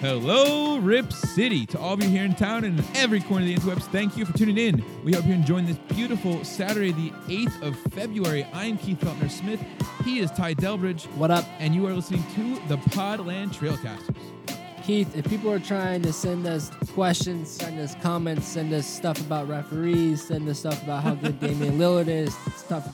Hello, Rip City. To all of you here in town and in every corner of the interwebs, thank you for tuning in. We hope you're enjoying this beautiful Saturday, the 8th of February. I'm Keith Feltner Smith. He is Ty Delbridge. What up? And you are listening to the Portland Trailcasters. Keith, if people are trying to send us questions, send us comments, send us stuff about referees, send us stuff about how good Damian Lillard is, stuff,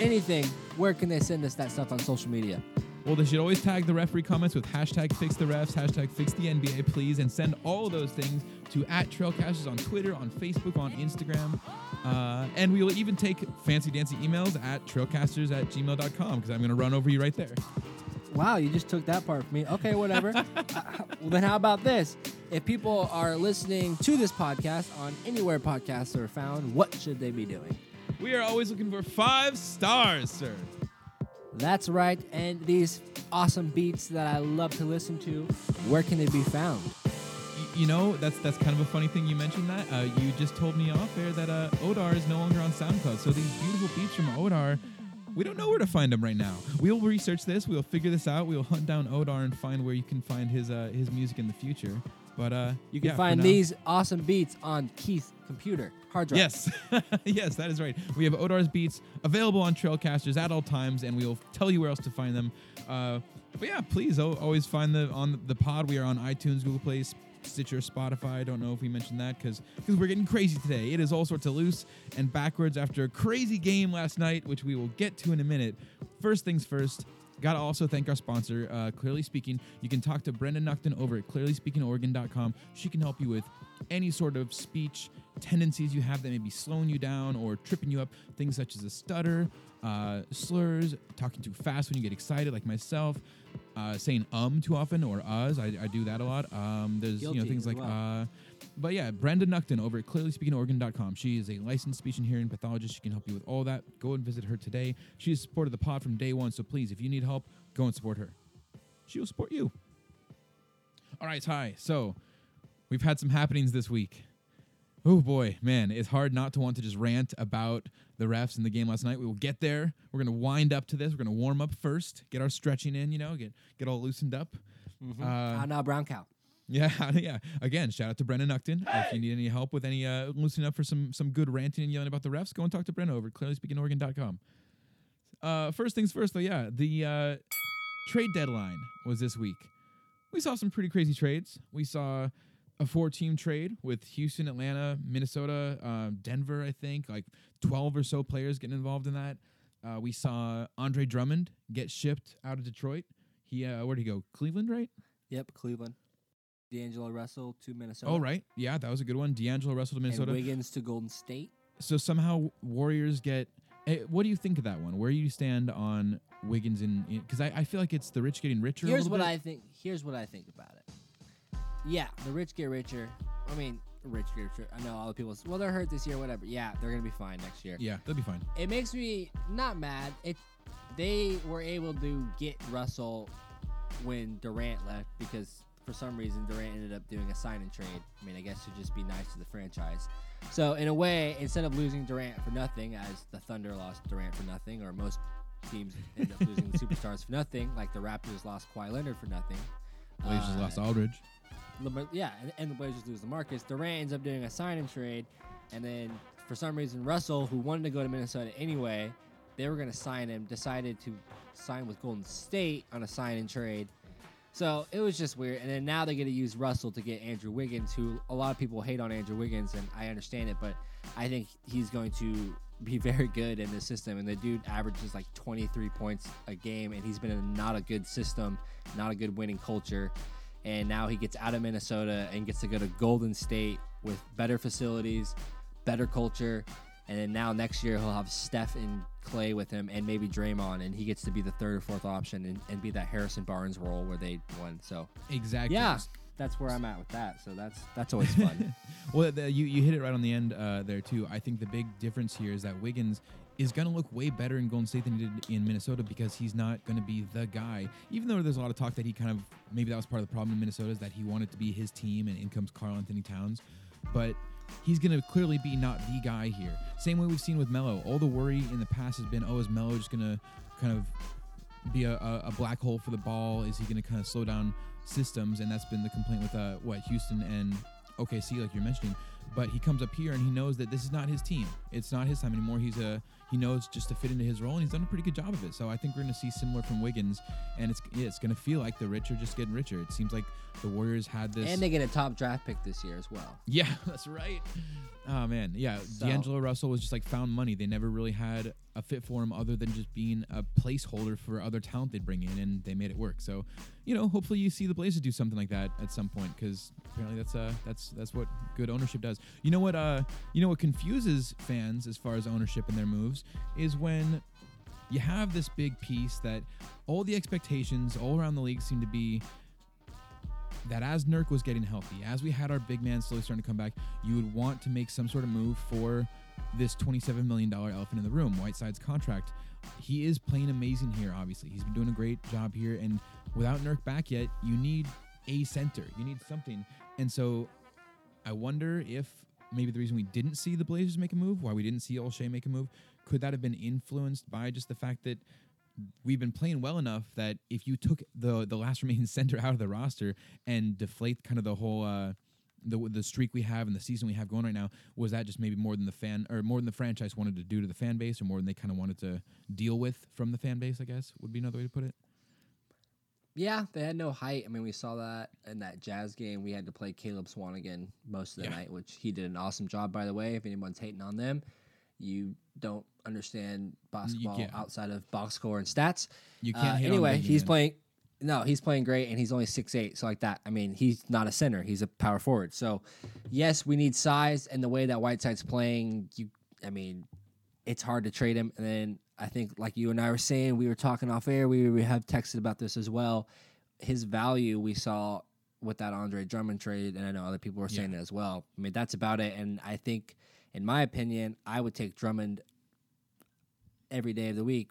anything, where can they send us that stuff on social media? Well, they should always tag the referee comments with hashtag fix the refs, hashtag fix the NBA, please, and send all of those things to at Trailcasters on Twitter, on Facebook, on Instagram. Uh, and we will even take fancy dancy emails at trailcasters at gmail.com because I'm going to run over you right there. Wow, you just took that part from me. Okay, whatever. uh, well, then how about this? If people are listening to this podcast on anywhere podcasts are found, what should they be doing? We are always looking for five stars, sir. That's right. And these awesome beats that I love to listen to, where can they be found? You know, that's that's kind of a funny thing you mentioned that. Uh, you just told me off there that uh, Odar is no longer on SoundCloud. So these beautiful beats from Odar, we don't know where to find them right now. We'll research this. We'll figure this out. We'll hunt down Odar and find where you can find his uh, his music in the future. But uh, you can yeah, find these awesome beats on Keith's computer hard drive. Yes, yes, that is right. We have Odar's beats available on Trailcasters at all times, and we will tell you where else to find them. Uh, but yeah, please always find the on the pod. We are on iTunes, Google Play, Stitcher, Spotify. I don't know if we mentioned that because we're getting crazy today. It is all sorts of loose and backwards after a crazy game last night, which we will get to in a minute. First things first. Got to also thank our sponsor, uh, Clearly Speaking. You can talk to Brenda Nuckton over at clearlyspeakingoregon.com. She can help you with any sort of speech tendencies you have that may be slowing you down or tripping you up. Things such as a stutter, uh, slurs, talking too fast when you get excited, like myself, uh, saying um too often or us. I, I do that a lot. Um, there's Guilty you know things like well. uh, but yeah, Brenda Nuckton over at clearlyspeakingoregon.com. She is a licensed speech and hearing pathologist. She can help you with all that. Go and visit her today. She has supported the pod from day one. So please, if you need help, go and support her. She will support you. All right, Ty. So we've had some happenings this week. Oh boy, man, it's hard not to want to just rant about the refs in the game last night. We will get there. We're gonna wind up to this. We're gonna warm up first, get our stretching in, you know, get get all loosened up. Mm-hmm. Uh, now brown cow. Yeah, yeah. Again, shout out to Brendan Nuckton. Hey. If you need any help with any uh, loosening up for some some good ranting and yelling about the refs, go and talk to Brendan over at clearlyspeakingoregon.com. Uh, first things first, though, yeah, the uh, trade deadline was this week. We saw some pretty crazy trades. We saw a four-team trade with Houston, Atlanta, Minnesota, uh, Denver. I think like twelve or so players getting involved in that. Uh, we saw Andre Drummond get shipped out of Detroit. He uh, where'd he go? Cleveland, right? Yep, Cleveland. D'Angelo Russell to Minnesota. Oh, right. Yeah, that was a good one. D'Angelo Russell to Minnesota. And Wiggins to Golden State. So somehow Warriors get. Eh, what do you think of that one? Where do you stand on Wiggins in? Because I, I feel like it's the rich getting richer. Here's what bit. I think. Here's what I think about it. Yeah, the rich get richer. I mean, rich get richer. I know all the people. Well, they're hurt this year. Whatever. Yeah, they're gonna be fine next year. Yeah, they'll be fine. It makes me not mad. It. They were able to get Russell when Durant left because for some reason Durant ended up doing a sign and trade. I mean, I guess to just be nice to the franchise. So in a way, instead of losing Durant for nothing, as the Thunder lost Durant for nothing, or most teams end up losing the superstars for nothing, like the Raptors lost Kawhi Leonard for nothing. Blazers uh, lost Aldridge. Yeah, and, and the Blazers lose LaMarcus. Durant ends up doing a sign and trade, and then for some reason Russell, who wanted to go to Minnesota anyway, they were going to sign him, decided to sign with Golden State on a sign and trade so it was just weird. And then now they're going to use Russell to get Andrew Wiggins, who a lot of people hate on Andrew Wiggins, and I understand it, but I think he's going to be very good in the system. And the dude averages like 23 points a game, and he's been in not a good system, not a good winning culture. And now he gets out of Minnesota and gets to go to Golden State with better facilities, better culture. And then now next year he'll have Steph and Klay with him and maybe Draymond, and he gets to be the third or fourth option and, and be that Harrison Barnes role where they won. So exactly, yeah, that's where I'm at with that. So that's that's always fun. well, the, you you hit it right on the end uh, there too. I think the big difference here is that Wiggins is going to look way better in Golden State than he did in Minnesota because he's not going to be the guy. Even though there's a lot of talk that he kind of maybe that was part of the problem in Minnesota is that he wanted to be his team and in comes Karl-Anthony Towns, but he's going to clearly be not the guy here. Same way we've seen with Melo. All the worry in the past has been, oh, is Melo just going to kind of be a, a, a black hole for the ball? Is he going to kind of slow down systems? And that's been the complaint with uh, what Houston and OKC, like you're mentioning. But he comes up here and he knows that this is not his team. It's not his time anymore. He's a he knows just to fit into his role, and he's done a pretty good job of it. So I think we're going to see similar from Wiggins, and it's yeah, it's going to feel like the rich are just getting richer. It seems like the Warriors had this, And they get a top draft pick this year as well. yeah, that's right. Oh man, yeah. So- D'Angelo Russell was just like found money. They never really had a fit for him other than just being a placeholder for other talent they'd bring in, and they made it work. So, you know, hopefully you see the Blazers do something like that at some point because apparently that's uh that's that's what good ownership does. You know what uh you know what confuses fans as far as ownership and their moves is when you have this big piece that all the expectations all around the league seem to be that as Nurk was getting healthy, as we had our big man slowly starting to come back, you would want to make some sort of move for this $27 million elephant in the room, Whiteside's contract. He is playing amazing here, obviously. He's been doing a great job here. And without Nurk back yet, you need a center. You need something. And so I wonder if maybe the reason we didn't see the Blazers make a move, why we didn't see Olshey make a move, could that have been influenced by just the fact that we've been playing well enough that if you took the the last remaining center out of the roster and deflate kind of the whole uh, the the streak we have and the season we have going right now, was that just maybe more than the fan or more than the franchise wanted to do to the fan base, or more than they kind of wanted to deal with from the fan base? I guess would be another way to put it. Yeah, they had no height. I mean, we saw that in that Jazz game. We had to play Caleb Swanigan most of the Yeah. night, which he did an awesome job, by the way. If anyone's hating on them, you don't understand basketball outside of box score and stats. You can't. Uh, anyway, he's playing. No, he's playing great, and he's only six eight. So like that, I mean, he's not a center; he's a power forward. So, yes, we need size, and the way that Whiteside's playing, you, I mean, it's hard to trade him. And then I think, like you and I were saying, we were talking off air. We we have texted about this as well. His value we saw with that Andre Drummond trade, and I know other people were saying it as well. I mean, that's about it. And I think, in my opinion, I would take Drummond every day of the week.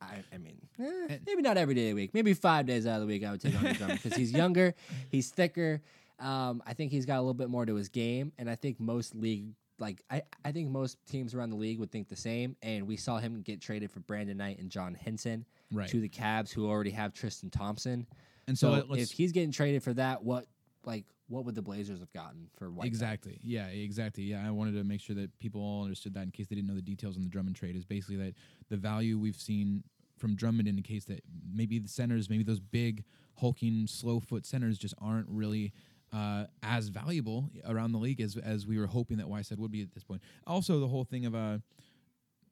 I, I mean, eh, maybe not every day of the week. Maybe five days out of the week, I would take Andre Drummond because he's younger, he's thicker. Um, I think he's got a little bit more to his game, and I think most league, like I, I think most teams around the league would think the same. And we saw him get traded for Brandon Knight and John Henson right. to the Cavs, who already have Tristan Thompson. and so, So, if he's getting traded for that, what like what would the Blazers have gotten for White? Exactly. Yeah, exactly. Yeah, I wanted to make sure that people all understood that in case they didn't know the details on the Drummond trade is basically that the value we've seen from Drummond indicates that maybe the centers, maybe those big hulking slow foot centers just aren't really uh, as valuable around the league as as we were hoping that Whiteside would be at this point. Also, the whole thing of uh,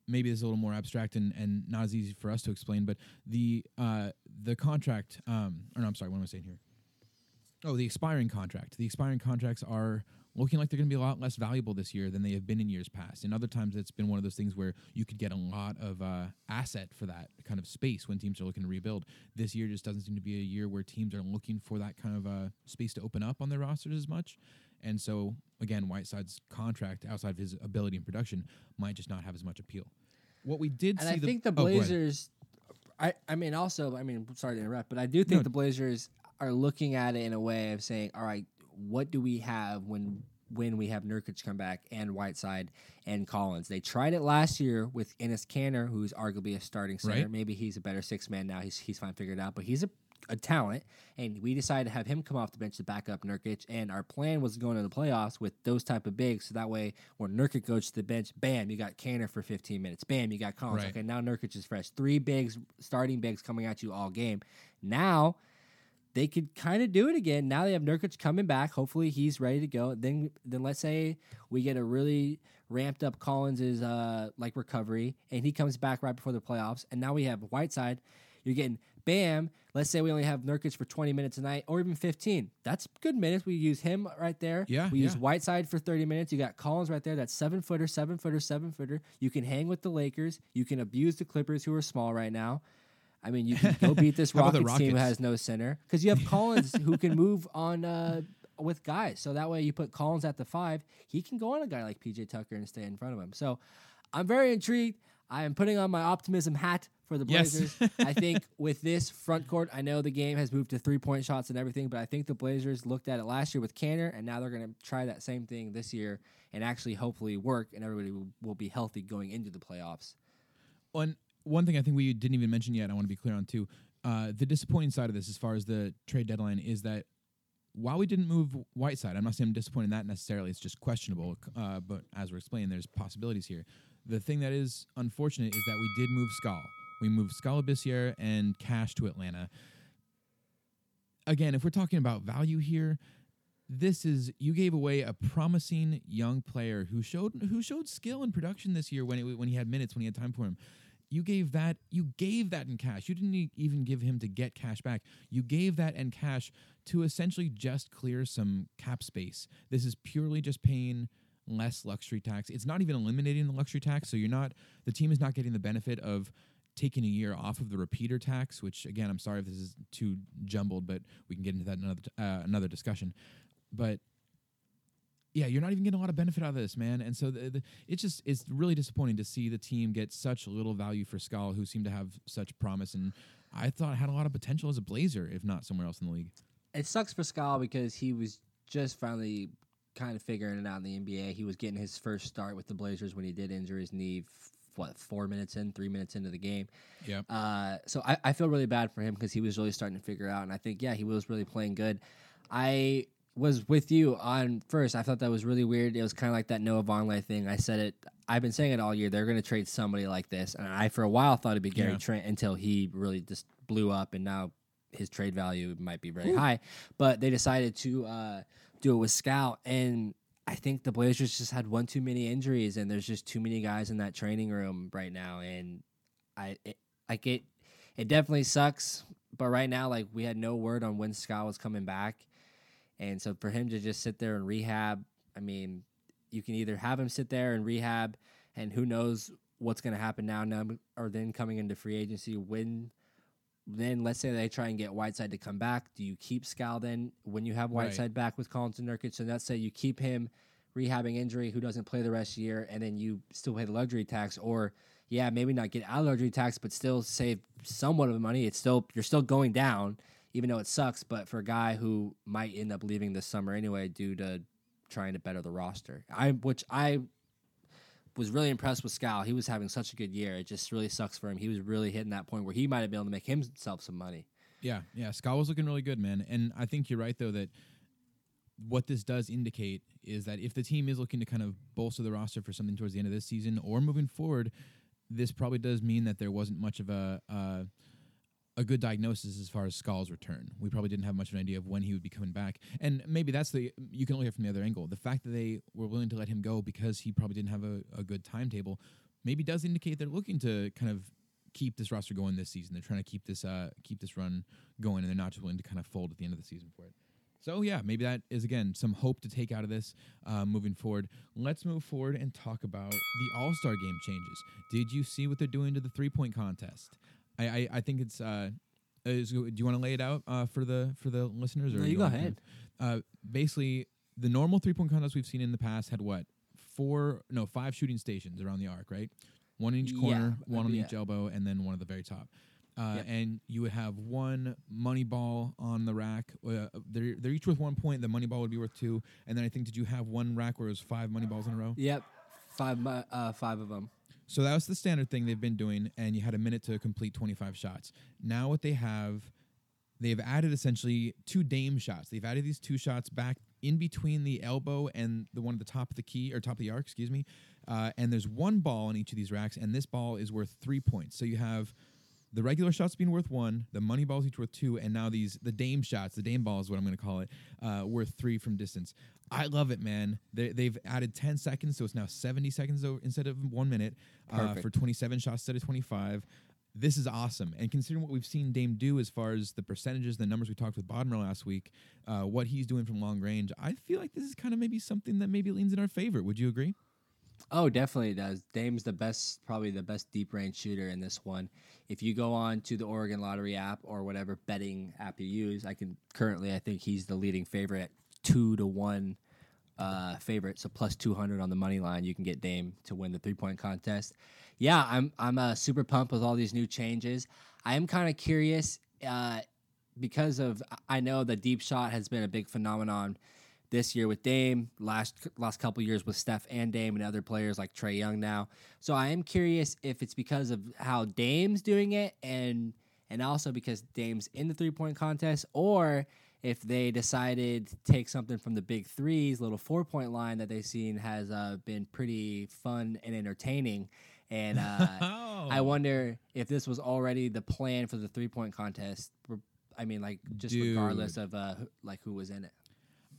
maybe this is a little more abstract and, and not as easy for us to explain, but the uh, the contract, um, or no, I'm sorry, what am I saying here? Oh, the expiring contract. The expiring contracts are looking like they're going to be a lot less valuable this year than they have been in years past. And other times, it's been one of those things where you could get a lot of uh, asset for that kind of space when teams are looking to rebuild. This year just doesn't seem to be a year where teams are looking for that kind of uh, space to open up on their rosters as much. And so, again, Whiteside's contract, outside of his ability and production, might just not have as much appeal. What we did see. And see I think the oh. Blazers. I, I mean, also, I mean, sorry to interrupt, but I do think No. the Blazers are looking at it in a way of saying, all right, what do we have when when we have Nurkic come back and Whiteside and Collins? They tried it last year with Enes Kanter, who's arguably a starting center. Right. Maybe he's a better six man now. He's he's fine figured out, but he's a a talent, and we decided to have him come off the bench to back up Nurkic. And our plan was going to the playoffs with those type of bigs, so that way when Nurkic goes to the bench, bam, you got Kanter for 15 minutes. Bam, you got Collins. Right. Okay, now Nurkic is fresh. Three bigs, starting bigs coming at you all game. Now they could kind of do it again. Now they have Nurkic coming back. Hopefully he's ready to go. Then then let's say we get a really ramped up Collins's uh like recovery and he comes back right before the playoffs. And now we have Whiteside. You're getting bam. Let's say we only have Nurkic for 20 minutes a night or even 15. That's good minutes. We use him right there. Yeah, We use. Whiteside for 30 minutes. You got Collins right there. That's seven footer, seven footer, seven footer. You can hang with the Lakers. You can abuse the Clippers who are small right now. I mean, you can go beat this the Rockets, team who has no center because you have Collins who can move on uh, with guys. So that way you put Collins at the five, he can go on a guy like PJ Tucker and stay in front of him. So I'm very intrigued. I am putting on my optimism hat for the Yes. Blazers. I think with this front court, I know the game has moved to three point shots and everything, but I think the Blazers looked at it last year with Kanter, and now they're going to try that same thing this year and actually hopefully work, and everybody will, will be healthy going into the playoffs. on one thing I think we didn't even mention yet, I want to be clear on too. Uh, the disappointing side of this, as far as the trade deadline, is that while we didn't move Whiteside, I'm not saying I'm disappointed in that necessarily. It's just questionable. Uh, but as we're explaining, there's possibilities here. The thing that is unfortunate is that we did move Skal. We moved Skal Labissiere and Cash to Atlanta. Again, if we're talking about value here, this is you gave away a promising young player who showed who showed skill in production this year when it, when he had minutes when he had time for him. You gave that you gave that in cash. You didn't even give him to get cash back. You gave that in cash to essentially just clear some cap space. This is purely just paying less luxury tax. It's not even eliminating the luxury tax, so you're not the team is not getting the benefit of taking a year off of the repeater tax, which again, I'm sorry if this is too jumbled, but we can get into that in another uh, another discussion. But yeah, you're not even getting a lot of benefit out of this, man. And so the, the, it's just it's really disappointing to see the team get such little value for Skal, who seemed to have such promise, and I thought had a lot of potential as a Blazer, if not somewhere else in the league. It sucks for Skal because he was just finally kind of figuring it out in the NBA. He was getting his first start with the Blazers when he did injure his knee. f- What four minutes in, three minutes into the game. Yep. Uh, so I, I feel really bad for him because he was really starting to figure out, and I think yeah, he was really playing good. I was with you on first. I thought that was really weird. It was kind of like that Noah Vonleh thing. I said it. I've been saying it all year. They're going to trade somebody like this, and I for a while thought it'd be Gary Yeah. Trent until he really just blew up, and now his trade value might be very high. But they decided to uh, do it with Skal, and I think the Blazers just had one too many injuries, and there's just too many guys in that training room right now, and I it, like it. It definitely sucks, but right now, like we had no word on when Skal was coming back, and so for him to just sit there and rehab, I mean, you can either have him sit there and rehab, and who knows what's going to happen now, now or then coming into free agency when. Then let's say they try and get Whiteside to come back. Do you keep Skal then when you have Right. Whiteside back with Collins and Nurkic? So let's say you keep him rehabbing injury who doesn't play the rest of the year, and then you still pay the luxury tax, or yeah, maybe not get out of luxury tax, but still save somewhat of the money. It's still you're still going down, even though it sucks. But for a guy who might end up leaving this summer anyway due to trying to better the roster, I which I was really impressed with Skal. He was having such a good year. It just really sucks for him. He was really hitting that point where he might have been able to make himself some money. Yeah, yeah. Skal was looking really good, man. And I think you're right though that what this does indicate is that if the team is looking to kind of bolster the roster for something towards the end of this season or moving forward, this probably does mean that there wasn't much of a uh, a good diagnosis as far as Skal's return. We probably didn't have much of an idea of when he would be coming back, and maybe that's the you can at it from the other angle. The fact that they were willing to let him go because he probably didn't have a, a good timetable, maybe does indicate they're looking to kind of keep this roster going this season. They're trying to keep this uh keep this run going, and they're not just willing to kind of fold at the end of the season for it. So yeah, maybe that is again some hope to take out of this uh, moving forward. Let's move forward and talk about the All Star Game changes. Did you see what they're doing to the three point contest? I I, I think it's. Uh, is, do you want to lay it out uh, for the for the listeners? Or No, you go wanna ahead. Uh, basically, the normal three point contest we've seen in the past had what four no five shooting stations around the arc, right? One in each Yeah, corner, that'd one on each it. elbow, and then one at the very top. Uh, Yep. And you would have one money ball on the rack. Uh, they're, they're each worth one point. The money ball would be worth two. And then I think did you have one rack where it was five money balls in a row? Yep, five uh, five of them. So that was the standard thing they've been doing, and you had a minute to complete 25 shots. Now what they have, they've added essentially two Dame shots. They've added these two shots back in between the elbow and the one at the top of the key or top of the arc, excuse me. Uh, and there's one ball in each of these racks, and this ball is worth three points. So you have the regular shots being worth one, the money balls each worth two, and now these the Dame shots, the Dame ball is what I'm going to call it, uh, worth three from distance. I love it, man. They, they've added 10 seconds, so it's now 70 seconds o- instead of one minute uh, for 27 shots instead of 25. This is awesome. And considering what we've seen Dame do as far as the percentages, the numbers we talked with Bodmer last week, uh, what he's doing from long range, I feel like this is kind of maybe something that maybe leans in our favor. Would you agree? Oh, definitely does. Dame's the best, probably the best deep range shooter in this one. If you go on to the Oregon Lottery app or whatever betting app you use, I can currently I think he's the leading favorite two to one uh, favorite, so plus two hundred on the money line. You can get Dame to win the three point contest. Yeah, I'm I'm uh, super pumped with all these new changes. I am kind of curious uh, because of I know the deep shot has been a big phenomenon this year with Dame, last last couple years with Steph and Dame and other players like Trae Young now. So I am curious if it's because of how Dame's doing it and and also because Dame's in the three point contest, or if they decided to take something from the big threes, little four point line that they've seen has uh, been pretty fun and entertaining. And uh, Oh. I wonder if this was already the plan for the three point contest. I mean, like just regardless of uh, like who was in it.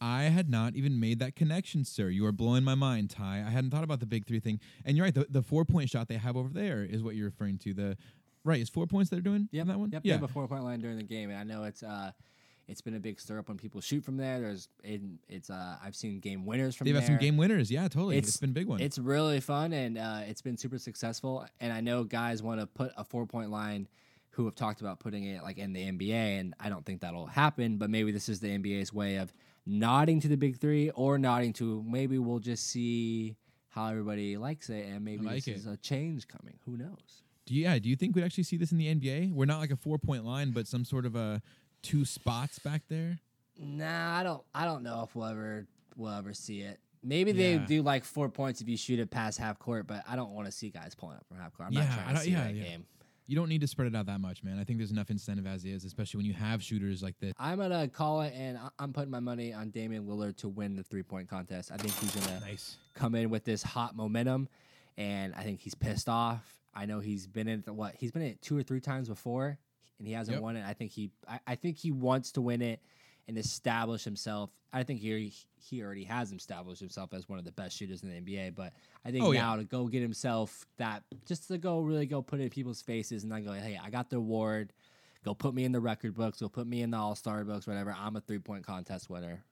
I had not even made that connection, sir. You are blowing my mind, Ty. I hadn't thought about the big three thing. And you're right. The, the four point shot they have over there is what you're referring to. The right is four points they're doing. On that one. Yep, yeah. they have a four point line during the game, and I know it's uh, it's been a big stir up when people shoot from there. There's it, it's uh, I've seen game winners from They've there. had some game winners. Yeah, totally. It's- been a big one. It's really fun and uh, it's been super successful. And I know guys want to put a four point line who have talked about putting it like in the NBA, and I don't think that'll happen. But maybe this is the NBA's way of nodding to the big three or nodding to maybe we'll just see how everybody likes it, and maybe like this it. is a change coming. Who knows? do you, yeah. Do you think we'd actually see this in the NBA? We're not like a four point line, but some sort of a two spots back there. Nah, I don't. I don't know if we'll ever we'll ever see it. Maybe they Yeah. do like four points if you shoot it past half court, but I don't want to see guys pulling up from half court. I'm Yeah, not trying to don't- see yeah, that game. You don't need to spread it out that much, man. I think there's enough incentive as is, especially when you have shooters like this. I'm gonna call it, and I- I'm putting my money on Damian Lillard to win the three point contest. I think he's gonna Nice. come in with this hot momentum, and I think he's pissed off. I know he's been in it, what he's been in it two or three times before, and he hasn't Yep. won it. I think he, I, I think he wants to win it and establish himself. I think he he already has established himself as one of the best shooters in the NBA. But I think Oh, yeah. now to go get himself that, just to go really go put it in people's faces and then go, hey, I got the award. Go put me in the record books. Go put me in the All Star books. Whatever. I'm a three point contest winner.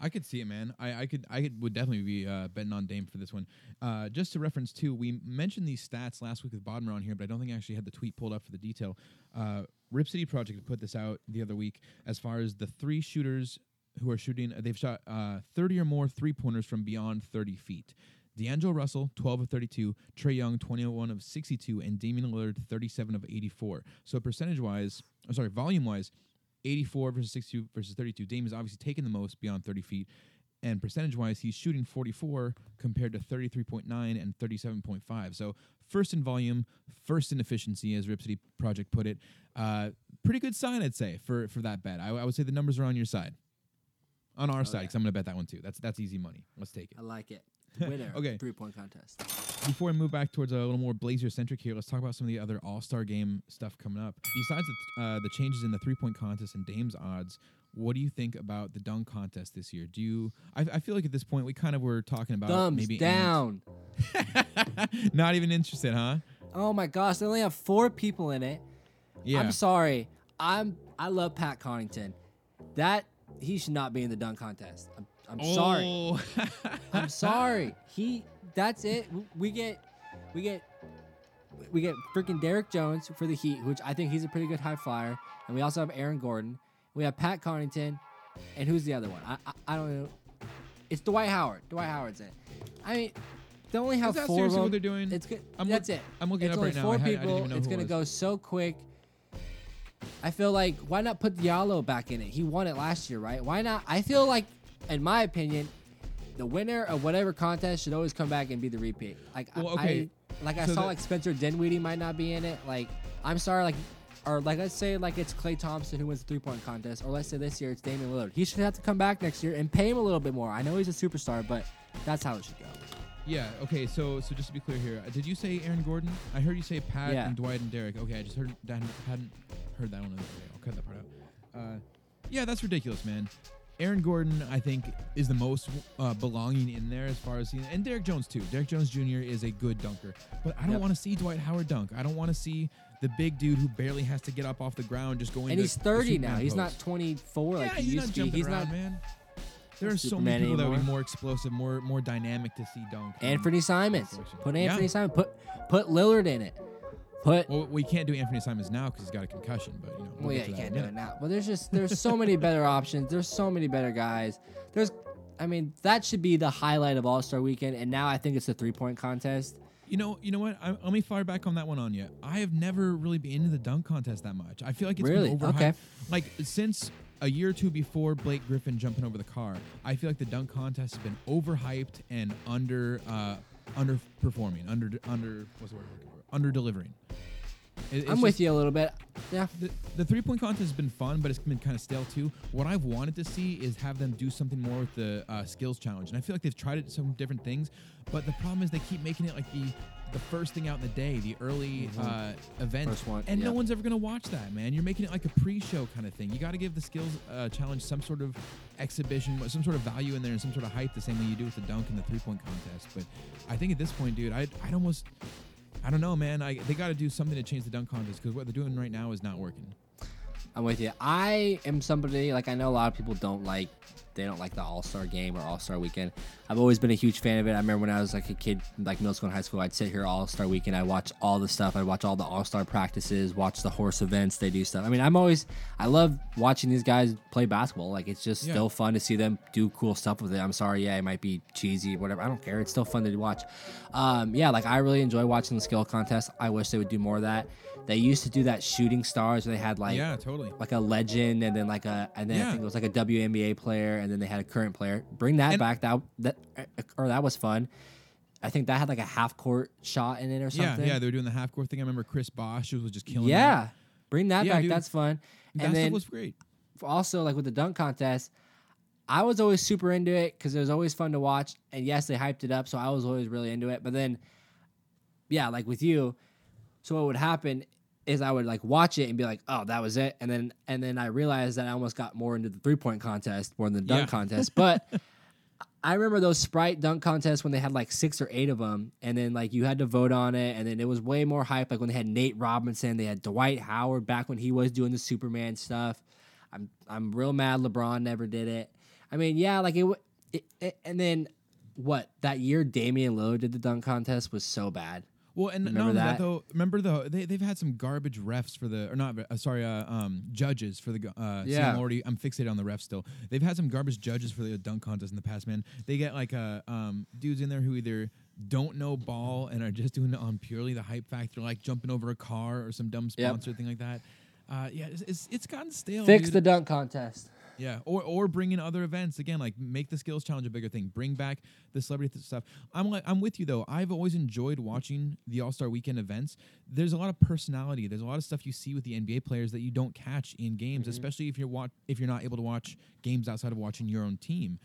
I could see it, man. I, I could I would definitely be uh, betting on Dame for this one. Uh, just to reference too, we mentioned these stats last week with Bodmer on here, but I don't think I actually had the tweet pulled up for the detail. Uh, Rip City Project put this out the other week as far as the three shooters who are shooting. They've shot uh, 30 or more three pointers from beyond 30 feet. D'Angelo Russell, 12 of 32, Trae Young, 21 of 62, and Damian Lillard, 37 of 84. So percentage wise, or sorry, volume wise, 84 versus 62 versus 32. Dame is obviously taking the most beyond 30 feet. And percentage wise, he's shooting 44 compared to 33.9 and 37.5. So first in volume, first in efficiency, as Rip City Project put it. Uh, pretty good sign, I'd say, for, for that bet. I, I would say the numbers are on your side. On our side, yeah. because I'm going to bet that one too. That's that's easy money. Let's take it. I like it. Winner. Okay. Three point contest. Before I move back towards a little more Blazer centric here, let's talk about some of the other All Star Game stuff coming up. Besides the, uh, the changes in the three point contest and Dame's odds, what do you think about the dunk contest this year? Do you? I, I feel like at this point we kind of were talking about Thumbs maybe down. Not even interested, huh? Oh my gosh, they only have four people in it. Yeah. I'm sorry. I'm I love Pat Connaughton. That he should not be in the dunk contest. I'm, I'm sorry. Oh. I'm sorry. He that's it. We get we get we get freaking Derrick Jones for the Heat, which I think he's a pretty good high flyer, and we also have Aaron Gordon. We have Pat Connaughton, and who's the other one? I I, I don't know. It's Dwight Howard. Dwight Howard's in. I mean, they only have Is four of them. what they're doing? It's good. I'm that's look- it. I'm looking it's up right now. four I had- I didn't people. it's gonna was. go so quick. I feel like why not put Diallo back in it? He won it last year, right? Why not? I feel like, in my opinion, the winner of whatever contest should always come back and be the repeat. Like, I- Well, okay. I, like I So saw the- like Spencer Dinwiddie might not be in it. Like, I'm sorry, like, or like let's say like it's Klay Thompson who wins the three point contest, or let's say this year it's Damian Lillard. He should have to come back next year and pay him a little bit more. I know he's a superstar, but that's how it should go. yeah. Okay. So so just to be clear here, did you say Aaron Gordon? I heard you say Pat Yeah. and Dwight and Derek. Okay, I just heard that hadn't heard that one. I'll cut that part out. Uh, yeah, that's ridiculous, man. Aaron Gordon, I think, is the most uh, belonging in there as far as he, and Derrick Jones too. Derrick Jones Jr. is a good dunker, but I don't Yep. want to see Dwight Howard dunk. I don't want to see the big dude who barely has to get up off the ground just going. And he's 30 Superman now. He's not post. 24 like he he's used not to be. He's around, not man. There are so many people that would be more explosive, more more dynamic to see dunk. Anthony Simons. Put Yeah. Anthony Simons. Put put Lillard in it. Well, we can't do Anthony Simons now because he's got a concussion. But you know, well, we'll yeah, you can't do it now. But there's just there's so many better options. There's so many better guys. There's, I mean, that should be the highlight of All Star Weekend. And now I think it's the three point contest. You know, you know what? I, let me fire back on that one on you. I have never really been into the dunk contest that much. I feel like it's Really? been overhyped. Okay. Like since a year or two before Blake Griffin jumping over the car, I feel like the dunk contest has been overhyped and under uh, underperforming, under under what's the word? Under delivering. I'm with you a little bit. Yeah. The, the three point contest has been fun, but it's been kind of stale too. What I've wanted to see is have them do something more with the uh, skills challenge, and I feel like they've tried it some different things, but the problem is they keep making it like the the first thing out in the day, the early Mhm. uh, event, one, and no one's ever gonna watch that, man. You're making it like a pre-show kind of thing. You got to give the skills uh, challenge some sort of exhibition, some sort of value in there, and some sort of hype, the same way you do with the dunk and the three-point contest. But I think at this point, dude, I'd, I'd almost, I don't know, man. I, they got to do something to change the dunk contest because what they're doing right now is not working. I'm with you. I am somebody like I know a lot of people don't like they don't like the All Star game or All Star weekend. I've always been a huge fan of it. I remember when I was like a kid, like middle school and high school, I'd sit here All Star weekend. I watch all the stuff. I'd watch all the All Star practices, watch the horse events. They do stuff. I mean, I'm always I love watching these guys play basketball. Like it's just Yeah. still fun to see them do cool stuff with it. I'm sorry, yeah, it might be cheesy, whatever. I don't care. It's still fun to watch. Um, yeah, like I really enjoy watching the skill contest. I wish they would do more of that. They used to do that shooting stars where they had like yeah, totally. like a legend and then like a and then I think it was like a WNBA player and then they had a current player. Bring that And- back. That that or that was fun. I think that had like a half court shot in it or Yeah, something. yeah, yeah, they were doing the half court thing. I remember Chris Bosh was just killing. Yeah. Bring that Yeah, back. dude. That's fun. and that then was great. also like with the dunk contest, I was always super into it because it was always fun to watch. And yes, they hyped it up, so I was always really into it. But then, yeah, like with you, so what would happen is I would like watch it and be like, oh, that was it, and then and then I realized that I almost got more into the three point contest more than the dunk Yeah. contest. But I remember those Sprite dunk contests when they had like six or eight of them, and then like you had to vote on it, and then it was way more hype. Like when they had Nate Robinson, they had Dwight Howard back when he was doing the Superman stuff. I'm I'm real mad LeBron never did it. I mean, yeah, like it, it, it and then what that year Damian Lillard did the dunk contest was so bad. Well, and Remember not that? that? though. Remember though they they've had some garbage refs for the or not uh, sorry uh, um judges for the uh see, Yeah. I'm already I'm fixated on the refs still. They've had some garbage judges for the dunk contest in the past, man. They get like uh um dudes in there who either don't know ball and are just doing it on purely the hype factor, like jumping over a car or some dumb Yep. sponsor thing like that. Uh, yeah, it's, it's it's gotten stale. Fix dude. the dunk contest. Yeah, or or bring in other events again, like make the skills challenge a bigger thing. Bring back the celebrity th- stuff. I'm like I'm with you though. I've always enjoyed watching the All Star Weekend events. There's a lot of personality. There's a lot of stuff you see with the NBA players that you don't catch in games, mm-hmm. especially if you're wa- if you're not able to watch games outside of watching your own team.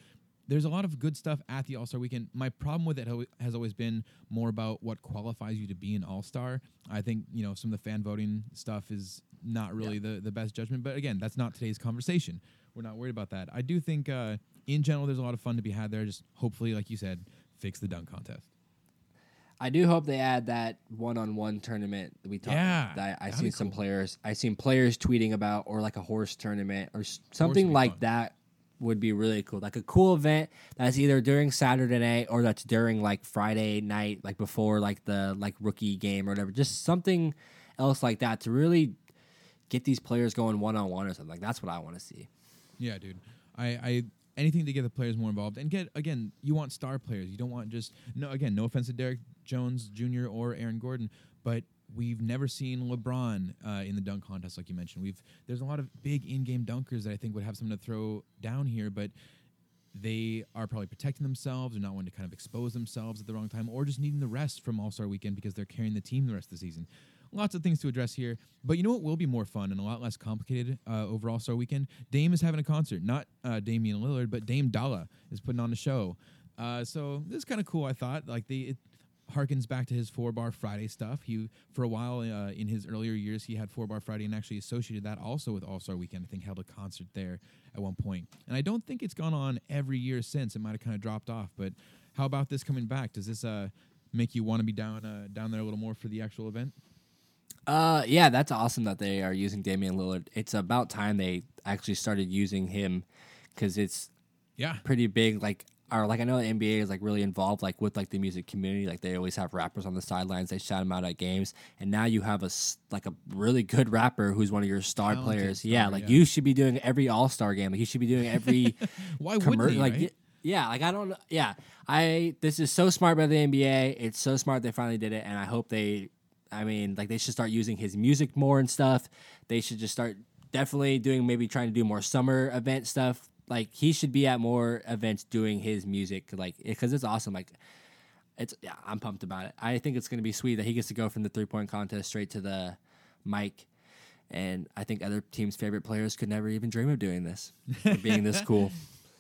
There's a lot of good stuff at the All Star Weekend. My problem with it ho- has always been more about what qualifies you to be an All Star. I think you know some of the fan voting stuff is not really the the best judgment. But again, that's not today's conversation. We're not worried about that. I do think uh, in general there's a lot of fun to be had there. Just hopefully, like you said, fix the dunk contest. I do hope they add that one-on-one tournament that we talked. Yeah, that I that'd seen some cool. players. I seen players tweeting about, or like a horse tournament, or s- something like fun. that would be really cool. Like a cool event that's either during Saturday night or that's during like Friday night, like before like the like rookie game or whatever. Just something else like that to really get these players going one-on-one or something. Like that's what I want to see. Yeah, dude. I, I anything to get the players more involved and get again. You want star players. You don't want just no. Again, no offense to Derrick Jones Jr. or Aaron Gordon, but we've never seen LeBron uh, in the dunk contest like you mentioned. We've there's a lot of big in-game dunkers that I think would have something to throw down here, but they are probably protecting themselves or not wanting to kind of expose themselves at the wrong time or just needing the rest from All Star Weekend because they're carrying the team the rest of the season. Lots of things to address here, but you know what will be more fun and a lot less complicated uh, over All Star Weekend? Dame is having a concert, not uh, Damian Lillard, but Dame Dolla is putting on a show. Uh, so this is kind of cool. I thought like they. It, harkens back to his four bar Friday stuff. He for a while uh, in his earlier years he had four bar Friday and actually associated that also with All Star Weekend. I think held a concert there at one point. point, and I don't think it's gone on every year since. It might have kind of dropped off. But how about this coming back? Does this uh, make you want to be down uh, down there a little more for the actual event? Uh, yeah, that's awesome that they are using Damian Lillard. It's about time they actually started using him because it's Yeah, pretty big. Like, or like I know the NBA is like really involved, like with like the music community. Like they always have rappers on the sidelines. They shout them out at games, and now you have a like a really good rapper who's one of your star Talented players. yeah, like yeah. you should be doing every All Star game. Like you should be doing every why wouldn't he? like right? yeah, like I don't know. Yeah, I this is so smart by the NBA. It's so smart they finally did it, and I hope they. I mean, like they should start using his music more and stuff. They should just start definitely doing maybe trying to do more summer event stuff. Like he should be at more events doing his music, like because it's awesome. Like it's yeah, I'm pumped about it. I think it's gonna be sweet that he gets to go from the three point contest straight to the mic. And I think other teams' favorite players could never even dream of doing this, being this cool.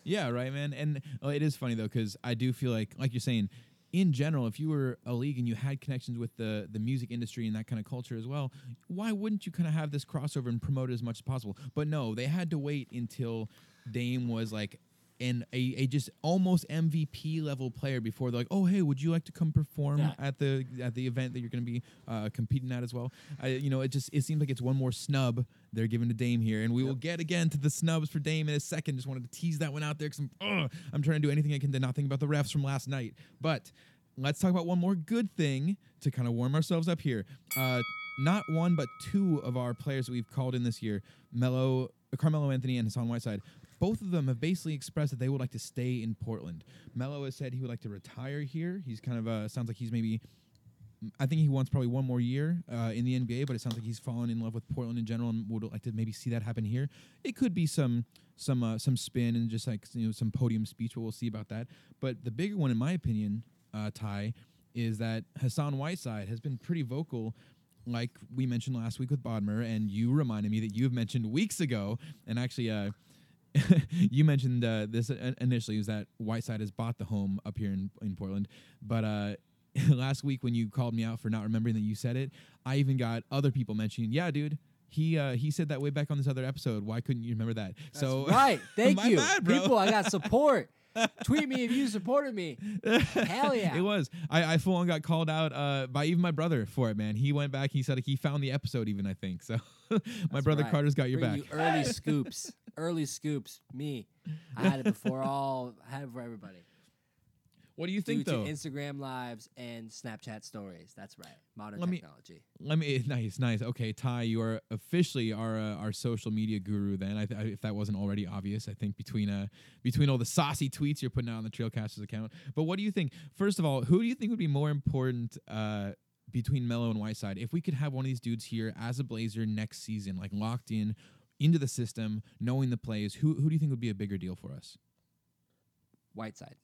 Yeah, right, man. And uh, it is funny though because I do feel like, like you're saying, in general, if you were a league and you had connections with the the music industry and that kind of culture as well, why wouldn't you kind of have this crossover and promote it as much as possible? But no, they had to wait until Dame was like an a, a just almost MVP level player before they're like, oh hey, would you like to come perform Yeah. at the at the event that you're going to be uh, competing at as well? I, you know, it just it seems like it's one more snub they're giving to Dame here, and we will get again to the snubs for Dame in a second. Just wanted to tease that one out there because I'm ugh, I'm trying to do anything I can to not think about the refs from last night, but. Let's talk about one more good thing to kind of warm ourselves up here. Uh, not one, but two of our players that we've called in this year, Melo, Carmelo Anthony and Hassan Whiteside, both of them have basically expressed that they would like to stay in Portland. Melo has said he would like to retire here. He's kind of uh, sounds like he's maybe. I think he wants probably one more year uh, in the NBA, but it sounds like he's fallen in love with Portland in general and would like to maybe see that happen here. It could be some some uh, some spin and just like you know some podium speech, but we'll see about that. But the bigger one, in my opinion, uh, Ty, is that Hassan Whiteside has been pretty vocal like we mentioned last week with Bodmer, and you reminded me that you've mentioned weeks ago, and actually, uh, you mentioned uh, this initially was that Whiteside has bought the home up here in, in Portland, but uh, last week when you called me out for not remembering that you said it, I even got other people mentioning, yeah, dude. He uh, he said that way back on this other episode. Why couldn't you remember that? so right, thank you, bad, bro. people. I got support. Tweet me if you supported me. Hell yeah. It was. I, I full on got called out uh, by even my brother for it, man. He went back. He said he found the episode, even I think. So my That's brother right. Carter's got your Bring back. You early scoops, early scoops. Me, I had it before all. I had it for everybody. What do you Due think to though? Instagram lives and Snapchat stories. That's right. Modern Let me- technology. Let me. Nice, nice. Okay, Ty, you are officially our uh, our social media guru. Then, I th- I, if that wasn't already obvious, I think between uh between all the saucy tweets you're putting out on the Trailcasters account. But what do you think? First of all, who do you think would be more important? Uh, between Melo and Whiteside, if we could have one of these dudes here as a Blazer next season, like locked in into the system, knowing the plays, who who do you think would be a bigger deal for us? Whiteside.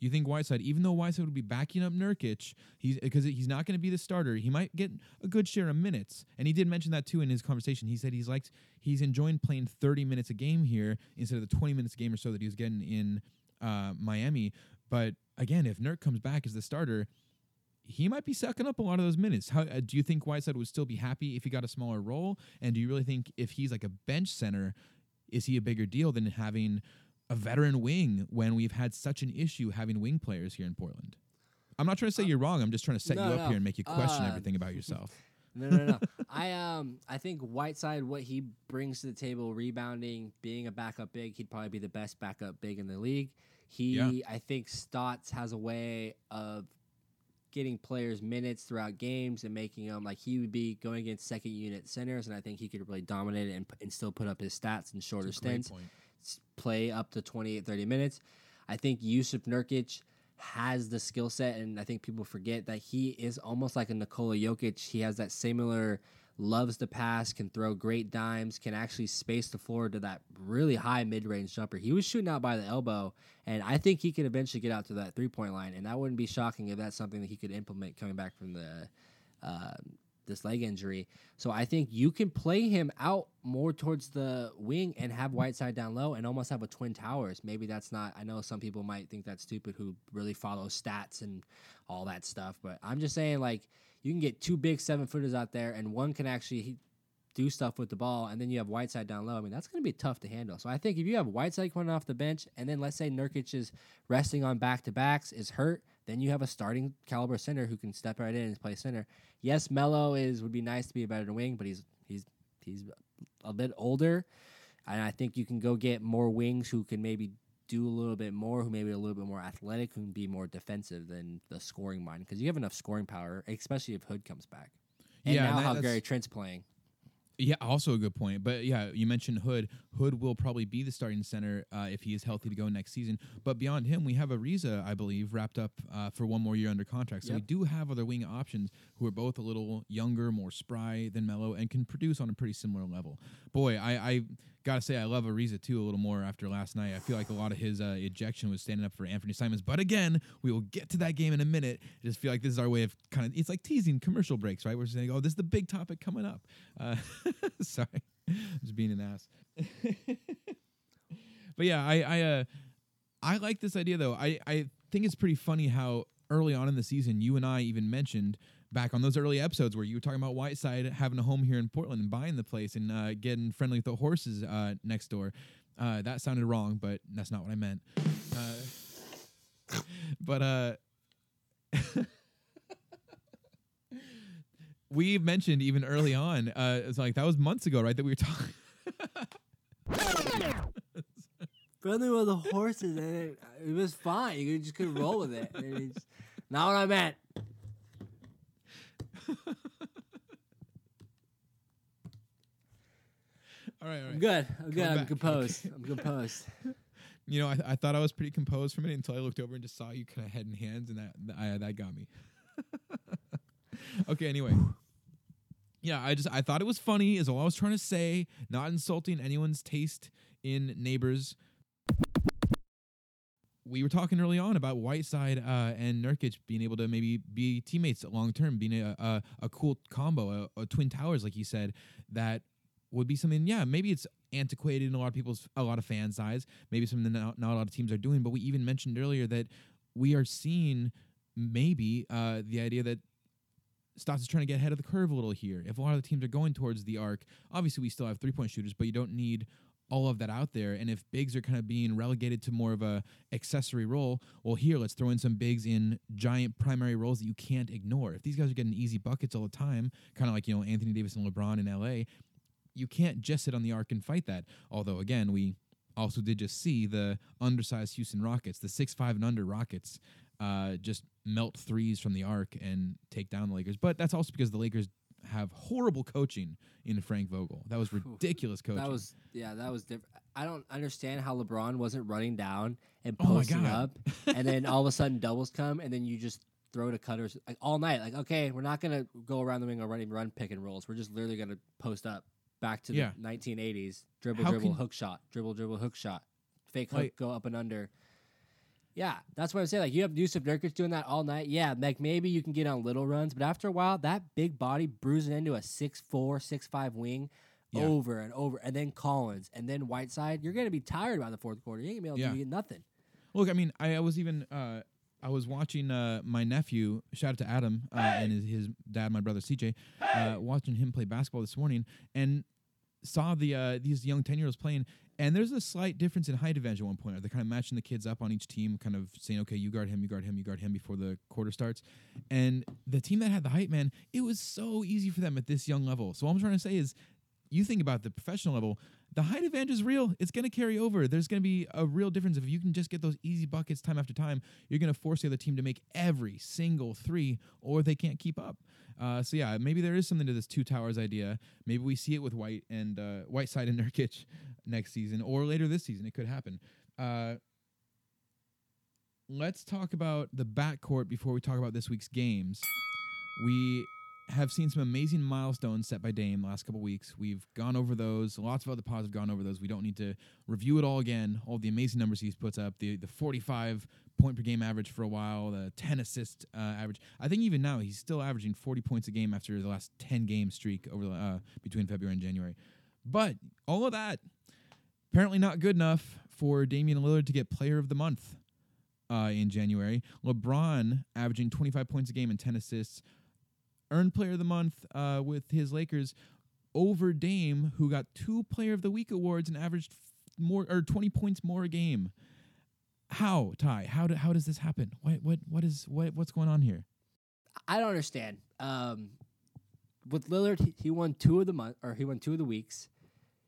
You think Whiteside, even though Whiteside would be backing up Nurkic, he's because he's not going to be the starter. He might get a good share of minutes, and he did mention that too in his conversation. He said he's liked he's enjoying playing 30 minutes a game here instead of the 20 minutes a game or so that he was getting in uh, Miami. But again, if Nurk comes back as the starter, he might be sucking up a lot of those minutes. How uh, do you think Whiteside would still be happy if he got a smaller role? And do you really think if he's like a bench center, is he a bigger deal than having a veteran wing when we've had such an issue having wing players here in Portland? I'm not trying to say you're wrong. I'm just trying to set no, you up no. here and make you question Uh, everything about yourself. No, no, no. I um, I think Whiteside, what he brings to the table, rebounding, being a backup big, he'd probably be the best backup big in the league. He, Yeah. I think, Stotts has a way of getting players minutes throughout games and making them like he would be going against second unit centers, and I think he could really dominate it and, and still put up his stats in shorter That's a great stints point. Play up to 28 30 minutes. I think Jusuf nurkic has the skill set and i think people forget that he is almost like a nikola jokic. He has that similar loves to pass can throw great dimes can actually space the floor to that really high mid-range jumper. He was shooting out by the elbow and i think he could eventually get out to that three-point line and that wouldn't be shocking if that's something that he could implement coming back from the uh, this leg injury. So I think you can play him out more towards the wing and have Whiteside down low and almost have a twin towers. Maybe that's not. I know some people might think that's stupid who really follow stats and all that stuff, but I'm just saying like you can get two big seven footers out there and one can actually do stuff with the ball, and then you have Whiteside down low. I mean, that's going to be tough to handle. So I think if you have Whiteside coming off the bench, and then let's say Nurkic is resting on back to backs, is hurt, then you have a starting caliber center who can step right in and play center. Yes, Melo is would be nice to be a better wing, but he's he's he's a bit older, and I think you can go get more wings who can maybe do a little bit more, who maybe a little bit more athletic, who can be more defensive than the scoring mind, because you have enough scoring power, especially if Hood comes back. And Yeah, and now that- how Gary Trent's playing. Yeah, also a good point. But yeah, you mentioned Hood. Hood will probably be the starting center uh, if he is healthy to go next season. But beyond him, we have Ariza, I believe, wrapped up uh, for one more year under contract. So we do have other wing options who are both a little younger, more spry than Melo, and can produce on a pretty similar level. Boy, I, I gotta say I love Ariza too a little more after last night. I feel like a lot of his uh, ejection was standing up for Anthony Simons. But again, we will get to that game in a minute. I just feel like this is our way of kind of it's like teasing commercial breaks, right? We're saying, oh, this is the big topic coming up. Uh, sorry, I'm just being an ass. but yeah, I I uh, I like this idea though. I I think it's pretty funny how early on in the season you and I even mentioned back on those early episodes where you were talking about Whiteside having a home here in Portland and buying the place and uh, getting friendly with the horses uh, next door. Uh, that sounded wrong, but that's not what I meant. Uh, but uh, we mentioned even early on, uh, it's like that was months ago, right? That we were talking. Friendly with the horses, and it, it was fine. You just could roll with it. Not what I meant. All right, all right. I'm good. I'm good. Come I'm back. composed. I'm composed. You know, I, I thought I was pretty composed for a minute until I looked over and just saw you kind of head and hands, and that that, I, that got me. okay, anyway. Yeah, I just I thought it was funny is all I was trying to say, not insulting anyone's taste in neighbors. We were talking early on about Whiteside uh, and Nurkic being able to maybe be teammates long term, being a, a a cool combo, a, a twin towers, like you said, that would be something. Yeah, maybe it's antiquated in a lot of people's a lot of fans' eyes. Maybe something that not, not a lot of teams are doing. But we even mentioned earlier that we are seeing maybe uh, the idea that Stotts is trying to get ahead of the curve a little here. If a lot of the teams are going towards the arc, obviously we still have three point shooters, but you don't need all of that out there. And if bigs are kind of being relegated to more of a accessory role, well, here let's throw in some bigs in giant primary roles that you can't ignore. If these guys are getting easy buckets all the time, kind of like you know Anthony Davis and LeBron in LA, you can't just sit on the arc and fight that. Although again, we also did just see the undersized Houston Rockets, the six five and under Rockets, uh, just melt threes from the arc and take down the Lakers. But that's also because the Lakers have horrible coaching in Frank Vogel. That was ridiculous coaching. That was yeah, that was different. I don't understand how LeBron wasn't running down and Oh posting God. up, and then all of a sudden doubles come, and then you just throw to cutters like all night. Like okay, we're not gonna go around the wing or running run pick and rolls. We're just literally gonna post up back to Yeah. the 1980s dribble How dribble hook shot dribble dribble hook shot fake hook Like- go up and under. Yeah, that's what I'm saying. Like you have Jusuf Nurkic doing that all night. Yeah, like maybe you can get on little runs, but after a while, that big body bruising into a six four, six five wing Yeah. over and over, and then Collins, and then Whiteside. You're gonna be tired by the fourth quarter. You ain't gonna be able Yeah. to do nothing. Look, I mean, I, I was even uh, I was watching uh, my nephew. Shout out to Adam uh, and his, his dad, my brother CJ, uh, watching him play basketball this morning, and saw the uh, these young ten year olds playing. And there's a slight difference in height advantage at one point. They're kind of matching the kids up on each team, kind of saying, "Okay, you guard him, you guard him, you guard him" before the quarter starts. And the team that had the height, man, it was so easy for them at this young level. So what I'm trying to say is, you think about the professional level, the height advantage is real. It's going to carry over. There's going to be a real difference. If you can just get those easy buckets time after time, you're going to force the other team to make every single three, or they can't keep up. Uh, so yeah, maybe there is something to this two towers idea. Maybe we see it with White and uh, Whiteside and Nurkic next season, or later this season. It could happen. Uh, let's talk about the backcourt before we talk about this week's games. We have seen some amazing milestones set by Dame the last couple weeks. We've gone over those. Lots of other pods have gone over those. We don't need to review it all again. All the amazing numbers he's puts up, the the 45 point per game average for a while, the 10 assist uh, average. I think even now he's still averaging 40 points a game after the last 10 game streak over the, uh, between February and January. But all of that apparently not good enough for Damian Lillard to get Player of the Month uh, in January. LeBron averaging 25 points a game and 10 assists, earned Player of the Month uh, with his Lakers over Dame, who got two Player of the Week awards and averaged more or 20 points more a game. How Ty? How do, how does this happen? What what what is what what's going on here? I don't understand. Um, with Lillard, he, he won two of the month, or he won two of the weeks.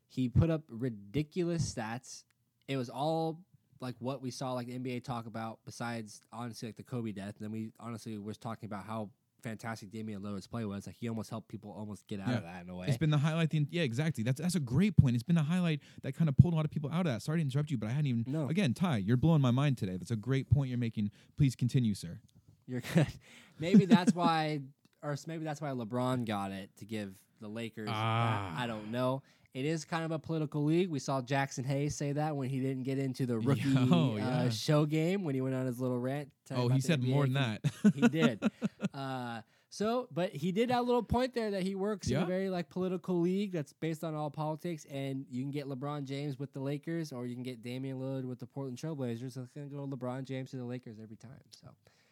He put up ridiculous stats. It was all like what we saw like the NBA talk about. Besides, honestly, like the Kobe death. And then we honestly was talking about how fantastic Damian Lillard's play was. Like he almost helped people almost get out Yeah. of that in a way. It's been the highlight. The, yeah, exactly. That's that's a great point. It's been the highlight that kind of pulled a lot of people out of that. Sorry to interrupt you, but I hadn't even. No. Again, Ty, you're blowing my mind today. That's a great point you're making. Please continue, sir. You're good. maybe that's why, or maybe that's why LeBron got it to give the Lakers. Ah. I don't know. It is kind of a political league. We saw Jaxson Hayes say that when he didn't get into the rookie Oh, uh, show game when he went on his little rant. Oh, he said more than that. he did. Uh, so, but he did have a little point there that he works in a very like political league that's based on all politics, and you can get LeBron James with the Lakers, or you can get Damian Lillard with the Portland Trailblazers. It's gonna go LeBron James to the Lakers every time. So,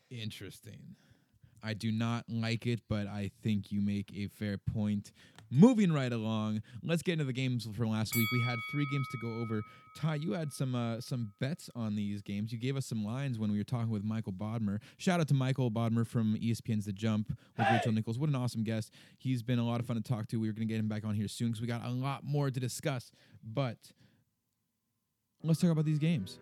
Interesting. I do not like it, but I think you make a fair point. Moving right along, let's get into the games from last week. We had three games to go over. Ty, you had some uh, some bets on these games. You gave us some lines when we were talking with Michael Bodmer. Shout out to Michael Bodmer from ESPN's The Jump with Rachel Nichols. What an awesome guest. He's been a lot of fun to talk to. We were going to get him back on here soon because we got a lot more to discuss. But let's talk about these games.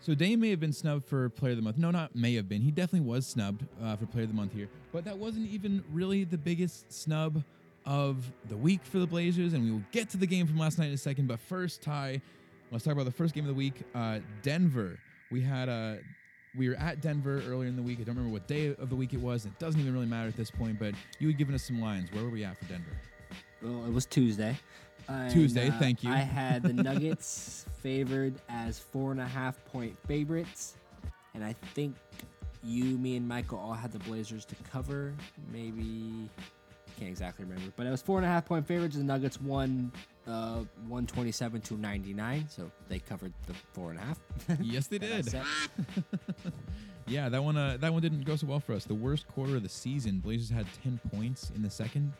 So Dame may have been snubbed for Player of the Month. No, not may have been. He definitely was snubbed uh, for Player of the Month here. But that wasn't even really the biggest snub of the week for the Blazers. And we will get to the game from last night in a second. But first, Ty, let's talk about the first game of the week. Uh, Denver. We had uh, we were at Denver earlier in the week. I don't remember what day of the week it was. It doesn't even really matter at this point. But you had given us some lines. Where were we at for Denver? well, it was Tuesday. And, Tuesday, uh, thank you. I had the Nuggets favored as four and a half point favorites, and I think you, me, and Michael all had the Blazers to cover. Maybe can't exactly remember, but it was four and a half point favorites. The Nuggets won uh, one twenty seven to ninety nine, so they covered the four and a half. yes, they did. Yeah, that one uh, that one didn't go so well for us. The worst quarter of the season, Blazers had 10 points in the second.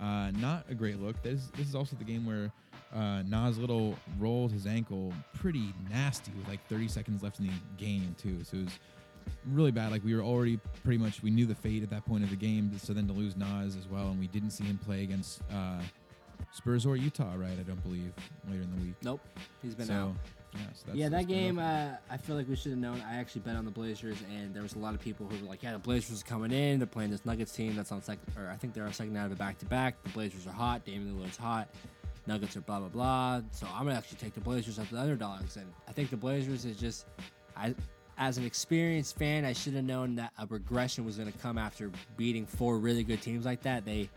Uh, not a great look. This this is also the game where uh, Nas Little rolled his ankle pretty nasty with like 30 seconds left in the game too. So it was really bad. Like we were already pretty much we knew the fate at that point of the game. So then to lose Nas as well, and we didn't see him play against uh, Spurs or Utah, right? I don't believe later in the week. Nope, he's been so, out. Yeah, so that's, yeah, that been game, uh, I feel like we should have known. I actually bet on the Blazers, and there was a lot of people who were like, "Yeah, the Blazers are coming in. They're playing this Nuggets team that's on second, or I think they're on second out of a back to back. The Blazers are hot. Damian Lillard's hot. Nuggets are blah blah blah. So I'm gonna actually take the Blazers up the underdogs, and I think the Blazers is just, I, as an experienced fan, I should have known that a regression was gonna come after beating four really good teams like that. They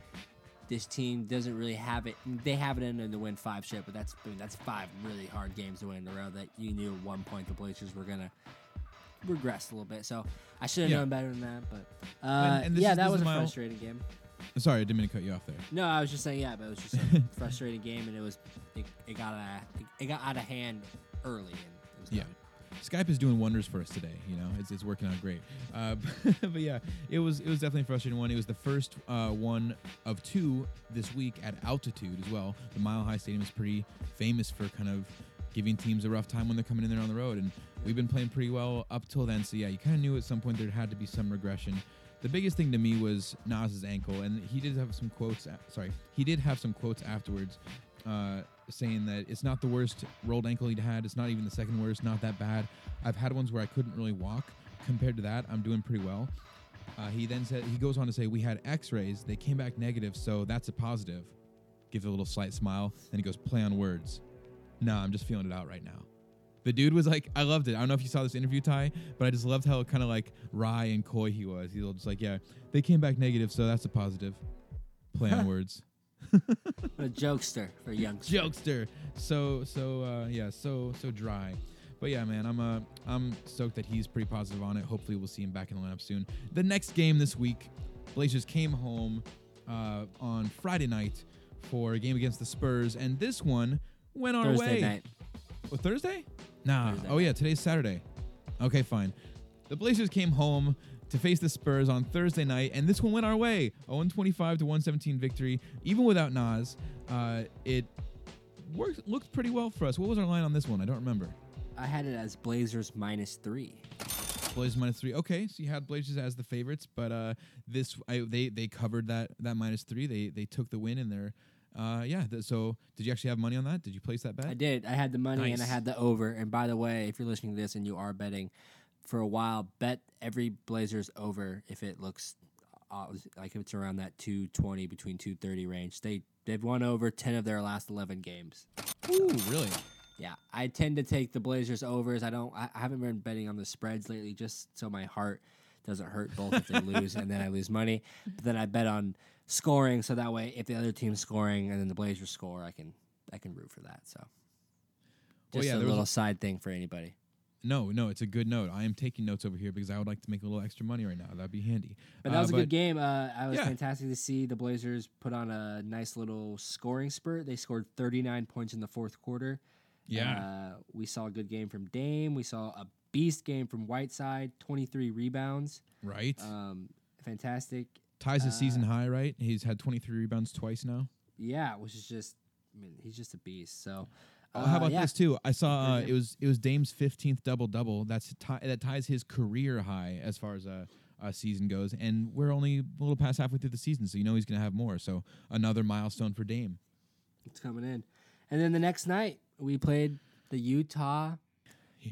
this team doesn't really have it. They have it in them to win five shit, but that's I mean, that's five really hard games to win in a row that you knew at one point the Blazers were gonna regress a little bit. So I should have Yeah. known better than that. But uh, And- and yeah, is- that was a frustrating game. Sorry, I didn't mean to cut you off there. No, I was just saying yeah, but it was just a frustrating game, and it was it, it got out of, it got out of hand early, and it was Yeah. Skype is doing wonders for us today. You know, it's, it's working out great. Uh, but yeah, it was it was definitely a frustrating one. It was the first uh, one of two this week at altitude as well. The Mile High Stadium is pretty famous for kind of giving teams a rough time when they're coming in there on the road, and we've been playing pretty well up till then. So yeah, you kind of knew at some point there had to be some regression. The biggest thing to me was Nas's ankle, and he did have some quotes. Sorry, he did have some quotes afterwards, uh, saying that it's not the worst rolled ankle he'd had. It's not even the second worst. Not that bad. I've had ones where I couldn't really walk. Compared to that, I'm doing pretty well. Uh, he then said he goes on to say we had X-rays. They came back negative, so that's a positive. Gives a little slight smile. Then he goes play on words. Nah, I'm just feeling it out right now. The dude was like, I loved it. I don't know if you saw this interview, Ty, but I just loved how kind of like wry and coy he was. He was just like, yeah, they came back negative, so that's a positive. Play on words. A jokester for youngsters. Jokester. So so uh, yeah, so so dry. But yeah, man, I'm uh, I'm stoked that he's pretty positive on it. Hopefully, we'll see him back in the lineup soon. The next game this week, Blazers came home uh, on Friday night for a game against the Spurs, and this one went our Thursday way. night. Oh, Thursday? Nah. Thursday oh yeah, today's Saturday. Okay, fine. The Blazers came home to face the Spurs on Thursday night, and this one went our way. A 125 to 117 victory, even without Nas. Uh, it worked looked pretty well for us. What was our line on this one? I don't remember. I had it as Blazers minus three. Blazers minus three. Okay, so you had Blazers as the favorites, but uh, this I, they they covered that that minus three. They they took the win in there. Uh, yeah. Th- so did you actually have money on that? Did you place that bet? I did. I had the money and I had the over. And by the way, if you're listening to this and you are betting, for a while, bet every Blazers over if it looks uh, like if it's around that 220 between 230 range. They they've won over 10 of their last 11 games. Ooh, really? Yeah, I tend to take the Blazers overs. I don't. I, I haven't been betting on the spreads lately, just so my heart doesn't hurt both if they lose and then I lose money. But then I bet on scoring, so that way if the other team's scoring and then the Blazers score, I can I can root for that. So Well, just yeah, a little a- side thing for anybody. No, no, it's a good note. I am taking notes over here because I would like to make a little extra money right now. That'd be handy. But that Uh, was a good game. Uh, I was Yeah. fantastic to see the Blazers put on a nice little scoring spurt. They scored 39 points in the fourth quarter. Yeah. Uh, we saw a good game from Dame. We saw a beast game from Whiteside, 23 rebounds. right. Um, fantastic. Ties his season uh, high, right? He's had 23 rebounds twice now. Yeah, which is just, I mean, he's just a beast. So, Oh, how uh, about yeah. this too? I saw uh, it was it was Dame's 15th double double. That's that ties his career high as far as a, a season goes, and we're only a little past halfway through the season, so you know he's gonna have more. So another milestone for Dame. It's coming in. And then the next night, we played the Utah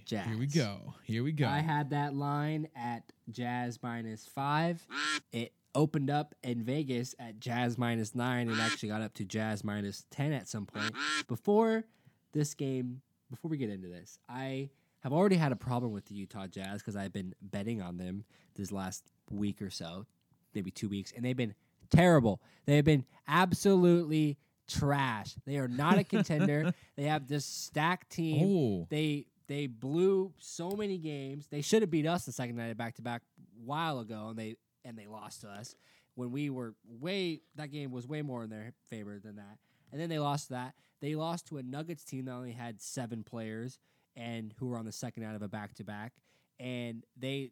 Jazz. Here we go. Here we go. I had that line at Jazz minus five. It opened up in Vegas at Jazz minus nine and actually got up to Jazz minus 10 at some point. Before this game, before we get into this, I have already had a problem with the Utah Jazz because I've been betting on them this last week or so, maybe two weeks, and they've been terrible. They have been absolutely trash. They are not a contender. they have this stacked team. oh, They they blew so many games. They should have beat us the second night of back to back while ago, and they and they lost to us when we were way. That game was way more in their favor than that. And then they lost that. They lost to a Nuggets team that only had seven players and who were on the second out of a back to back. And they,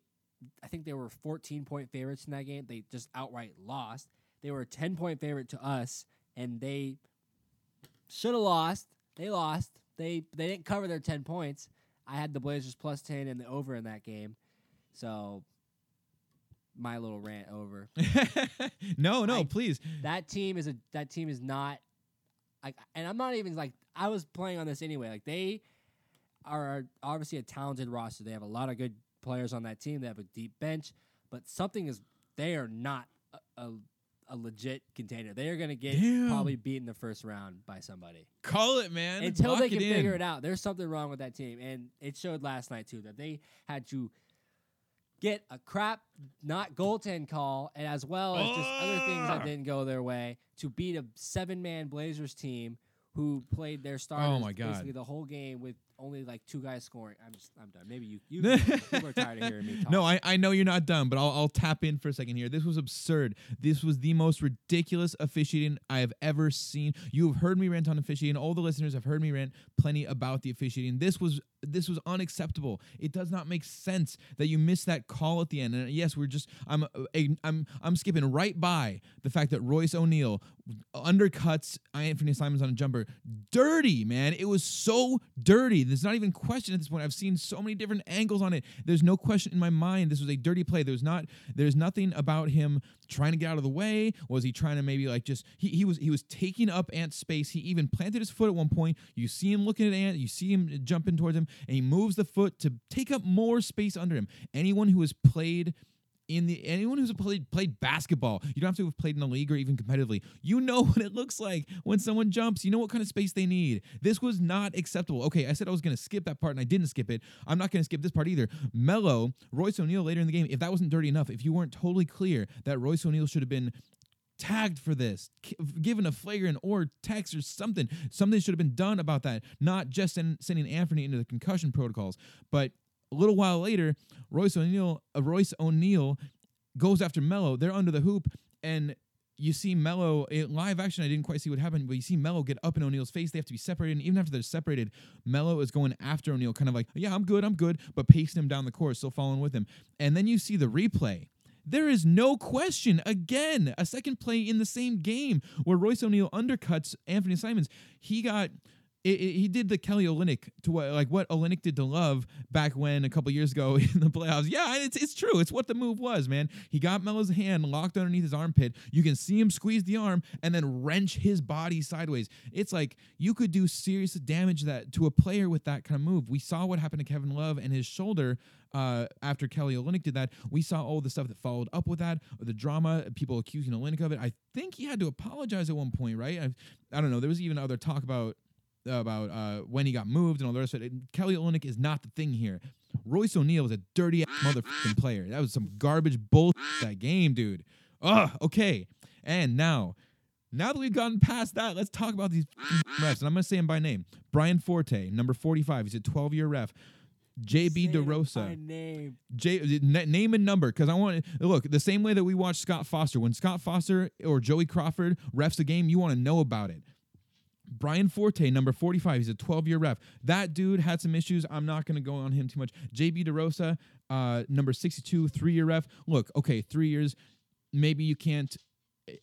I think they were 14 point favorites in that game. They just outright lost. They were a 10 point favorite to us, and they should have lost. They lost. They they didn't cover their 10 points. I had the Blazers plus 10 and the over in that game. So my little rant over. no, no, I- please. That team is a that team is not like and I'm not even like I was playing on this anyway. Like they are obviously a talented roster. They have a lot of good players on that team. They have a deep bench, but something is they are not a, a, a legit contender. They are going to get Damn. probably beat in the first round by somebody. Call it, man. until Lock they can figure it out. There's something wrong with that team, and it showed last night too that they had to get a crap not goaltend call, and as well as just other things that oh. didn't go their way to beat a seven man Blazers team who played their starters Oh my God. basically the whole game with only like two guys scoring. I'm just I'm done. Maybe you you people are tired of hearing me talk. No, I, I know you're not done, but I'll, I'll tap in for a second here. This was absurd. This was the most ridiculous officiating I have ever seen. You have heard me rant on officiating. All the listeners have heard me rant plenty about the officiating. This was this was unacceptable. It does not make sense that you missed that call at the end. And yes, we're just I'm uh, I'm I'm skipping right by the fact that Royce O'Neale undercuts Anfernee Simons on a jumper. Dirty, man. It was so dirty. There's not even question at this point. I've seen so many different angles on it. There's no question in my mind. This was a dirty play. There's not. There's nothing about him trying to get out of the way. Was he trying to maybe like just he, he was he was taking up Ant's space. He even planted his foot at one point. You see him looking at Ant. You see him jumping towards him, and he moves the foot to take up more space under him. Anyone who has played in the anyone who's played played basketball, you don't have to have played in the league or even competitively. You know what it looks like when someone jumps. You know what kind of space they need. This was not acceptable. Okay, I said I was going to skip that part and I didn't skip it. I'm not going to skip this part either. Melo, Royce O'Neale later in the game. If that wasn't dirty enough, if you weren't totally clear that Royce O'Neale should have been tagged for this, given a flagrant or text or something. Something should have been done about that, not just send, sending Anthony into the concussion protocols. But a little while later, Royce O'Neale, uh, Royce O'Neale goes after Melo. They're under the hoop, and you see Melo in live action. I didn't quite see what happened, but you see Melo get up in O'Neale's face. They have to be separated, and even after they're separated, Melo is going after O'Neale, kind of like, "Yeah, I'm good, I'm good," but pacing him down the court, still following with him. And then you see the replay. There is no question. Again, a second play in the same game where Royce O'Neale undercuts Anfernee Simons. He got it, it- he did the Kelly Olynyk to what like what Olynyk did to Love back when a couple years ago in the playoffs. Yeah, it's it's true. It's what the move was, man. He got Melo's hand locked underneath his armpit. You can see him squeeze the arm and then wrench his body sideways. It's like you could do serious damage that to a player with that kind of move. We saw what happened to Kevin Love and his shoulder uh, after Kelly Olynyk did that. We saw all the stuff that followed up with that, the drama, people accusing Olynyk of it. I think he had to apologize at one point, right? I, I don't know. There was even other talk about about uh, when he got moved and all the rest of it. Kelly Olynyk is not the thing here. Royce O'Neale was a dirty ass motherfucking player. That was some garbage bull that game, dude. Ugh. Okay. And now, now that we've gotten past that, let's talk about these refs. And I'm gonna say him by name. Brian Forte, number 45. He's a 12 year ref. JB Say it by DeRosa. name. J, n- name and number because I want to look the same way that we watch Scott Foster when Scott Foster or Joey Crawford refs a game you want to know about it. Brian Forte, number 45, he's a 12 year ref. That dude had some issues. I'm not going to go on him too much. JB DeRosa, uh, number 62, three year ref. Look, okay, three years. Maybe you can't.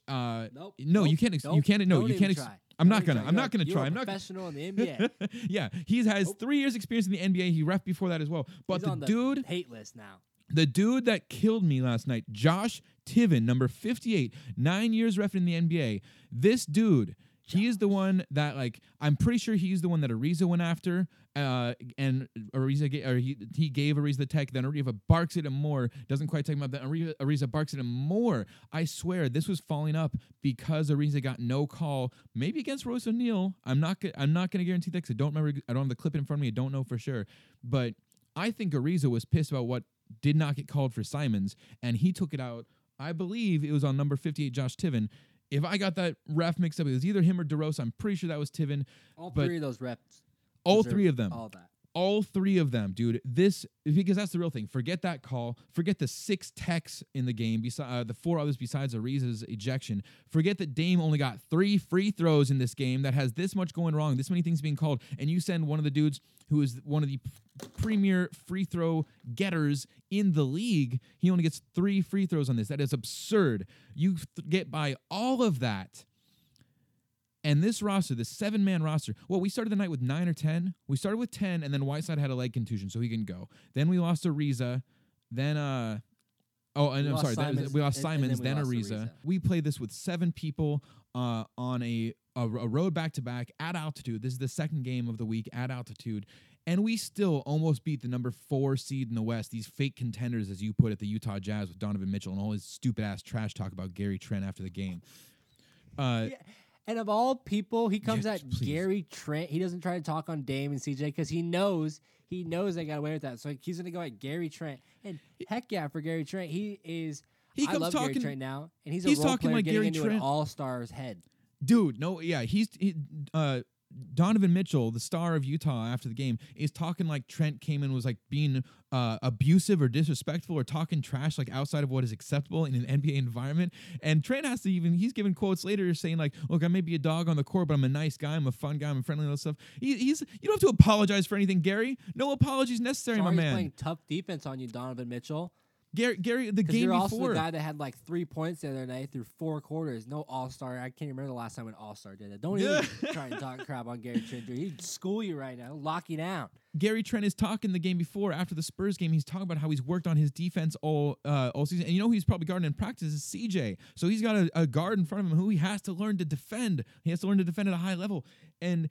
Uh, Nope. no, you can't. Ex- you can't. No, don't you can't. Ex- try. I'm not gonna. try. I'm not gonna try. I'm not. professional in the NBA. yeah, he has Nope. three years experience in the NBA. He ref before that as well. But the the dude, hate list now. the dude that killed me last night, Josh Tiven, number 58, nine years ref in the NBA. This dude, he is the one that, like, I'm pretty sure he's the one that Ariza went after, uh, and Ariza, ga- or he, he gave Ariza the tech. Then Ariza barks at him more, doesn't quite take him up. Then Ariza, Ariza barks at him more. I swear this was falling up because Ariza got no call, maybe against Royce O'Neale. I'm not, go- I'm not going to guarantee that because I don't remember. I don't have the clip in front of me. I don't know for sure, but I think Ariza was pissed about what did not get called for Simons, and he took it out. I believe it was on number 58, Josh Tiven. If I got that ref mixed up, it was either him or DeRosa. I'm pretty sure that was Tiven. All But three of those reps. All three of them. All that. All three of them, dude. This because that's the real thing. Forget that call. Forget the six techs in the game. Besides uh, the four others besides Ariza's ejection. Forget that Dame only got three free throws in this game that has this much going wrong, this many things being called, and you send one of the dudes who is one of the premier free throw getters in the league. He only gets three free throws on this. That is absurd. You get by all of that. And this roster, this seven man roster, well, we started the night with nine or 10. We started with 10, and then Whiteside had a leg contusion, so he can go. Then we lost Ariza. Then, uh, oh, and We I'm sorry, Simons, we lost and- and then Simons, we then, Ariza. Ariza. We played this with seven people uh, on a, a, a road back to back at altitude. This is the second game of the week at altitude. And we still almost beat the number four seed in the West, these fake contenders, as you put it, the Utah Jazz with Donovan Mitchell and all his stupid ass trash talk about Gary Trent after the game. Uh, Yeah, And of all people, he comes Yeah, at please. Gary Trent. He doesn't try to talk on Dame and CJ because he knows he knows they got away with that. So he's gonna go at Gary Trent. And heck yeah, for Gary Trent, he is. He I comes love talking- Gary Trent now, and he's, he's role talking player like getting Gary into Trent. an all star's head. dude no yeah he's he, uh donovan mitchell the star of utah after the game is talking like trent came and was like being uh, abusive or disrespectful or talking trash like outside of what is acceptable in an nba environment. And trent has to even he's given quotes later saying like look i may be a dog on the court but i'm a nice guy. I'm a fun guy. I'm friendly and all stuff. He, he's you don't have to apologize for anything gary. No apologies necessary Sorry my man. playing tough defense on you, Donovan Mitchell. Gary gary the game you're also before the guy that had like three points the other night through four quarters. No All Star. I can't remember the last time an All Star did it. Don't even try and talk crap on Gary Trent. dude. He'd school you right now, lock you down. Gary Trent is talking the game before after the Spurs game. He's talking about how he's worked on his defense all uh, all season, and you know who he's probably guarding in practice is CJ. So he's got a, a guard in front of him who he has to learn to defend. He has to learn to defend at a high level, and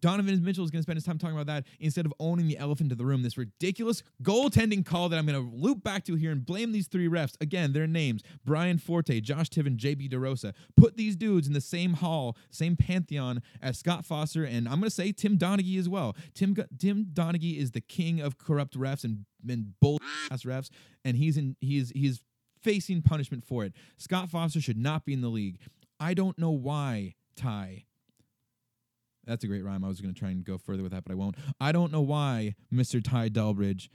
Donovan Mitchell is going to spend his time talking about that instead of owning the elephant in the room. This ridiculous goaltending call that I'm going to loop back to here and blame these three refs. Again, their names Brian Forte, Josh Tiven, JB DeRosa. Put these dudes in the same hall, same pantheon as Scott Foster, and I'm going to say Tim Donaghy as well. Tim, Tim Donaghy is the king of corrupt refs and, and bull ass refs, and he's in he's he's facing punishment for it. Scott Foster should not be in the league. I don't know why, Ty. That's a great rhyme. I was going to try and go further with that, but I won't. I don't know why, Mr. Ty Delbridge,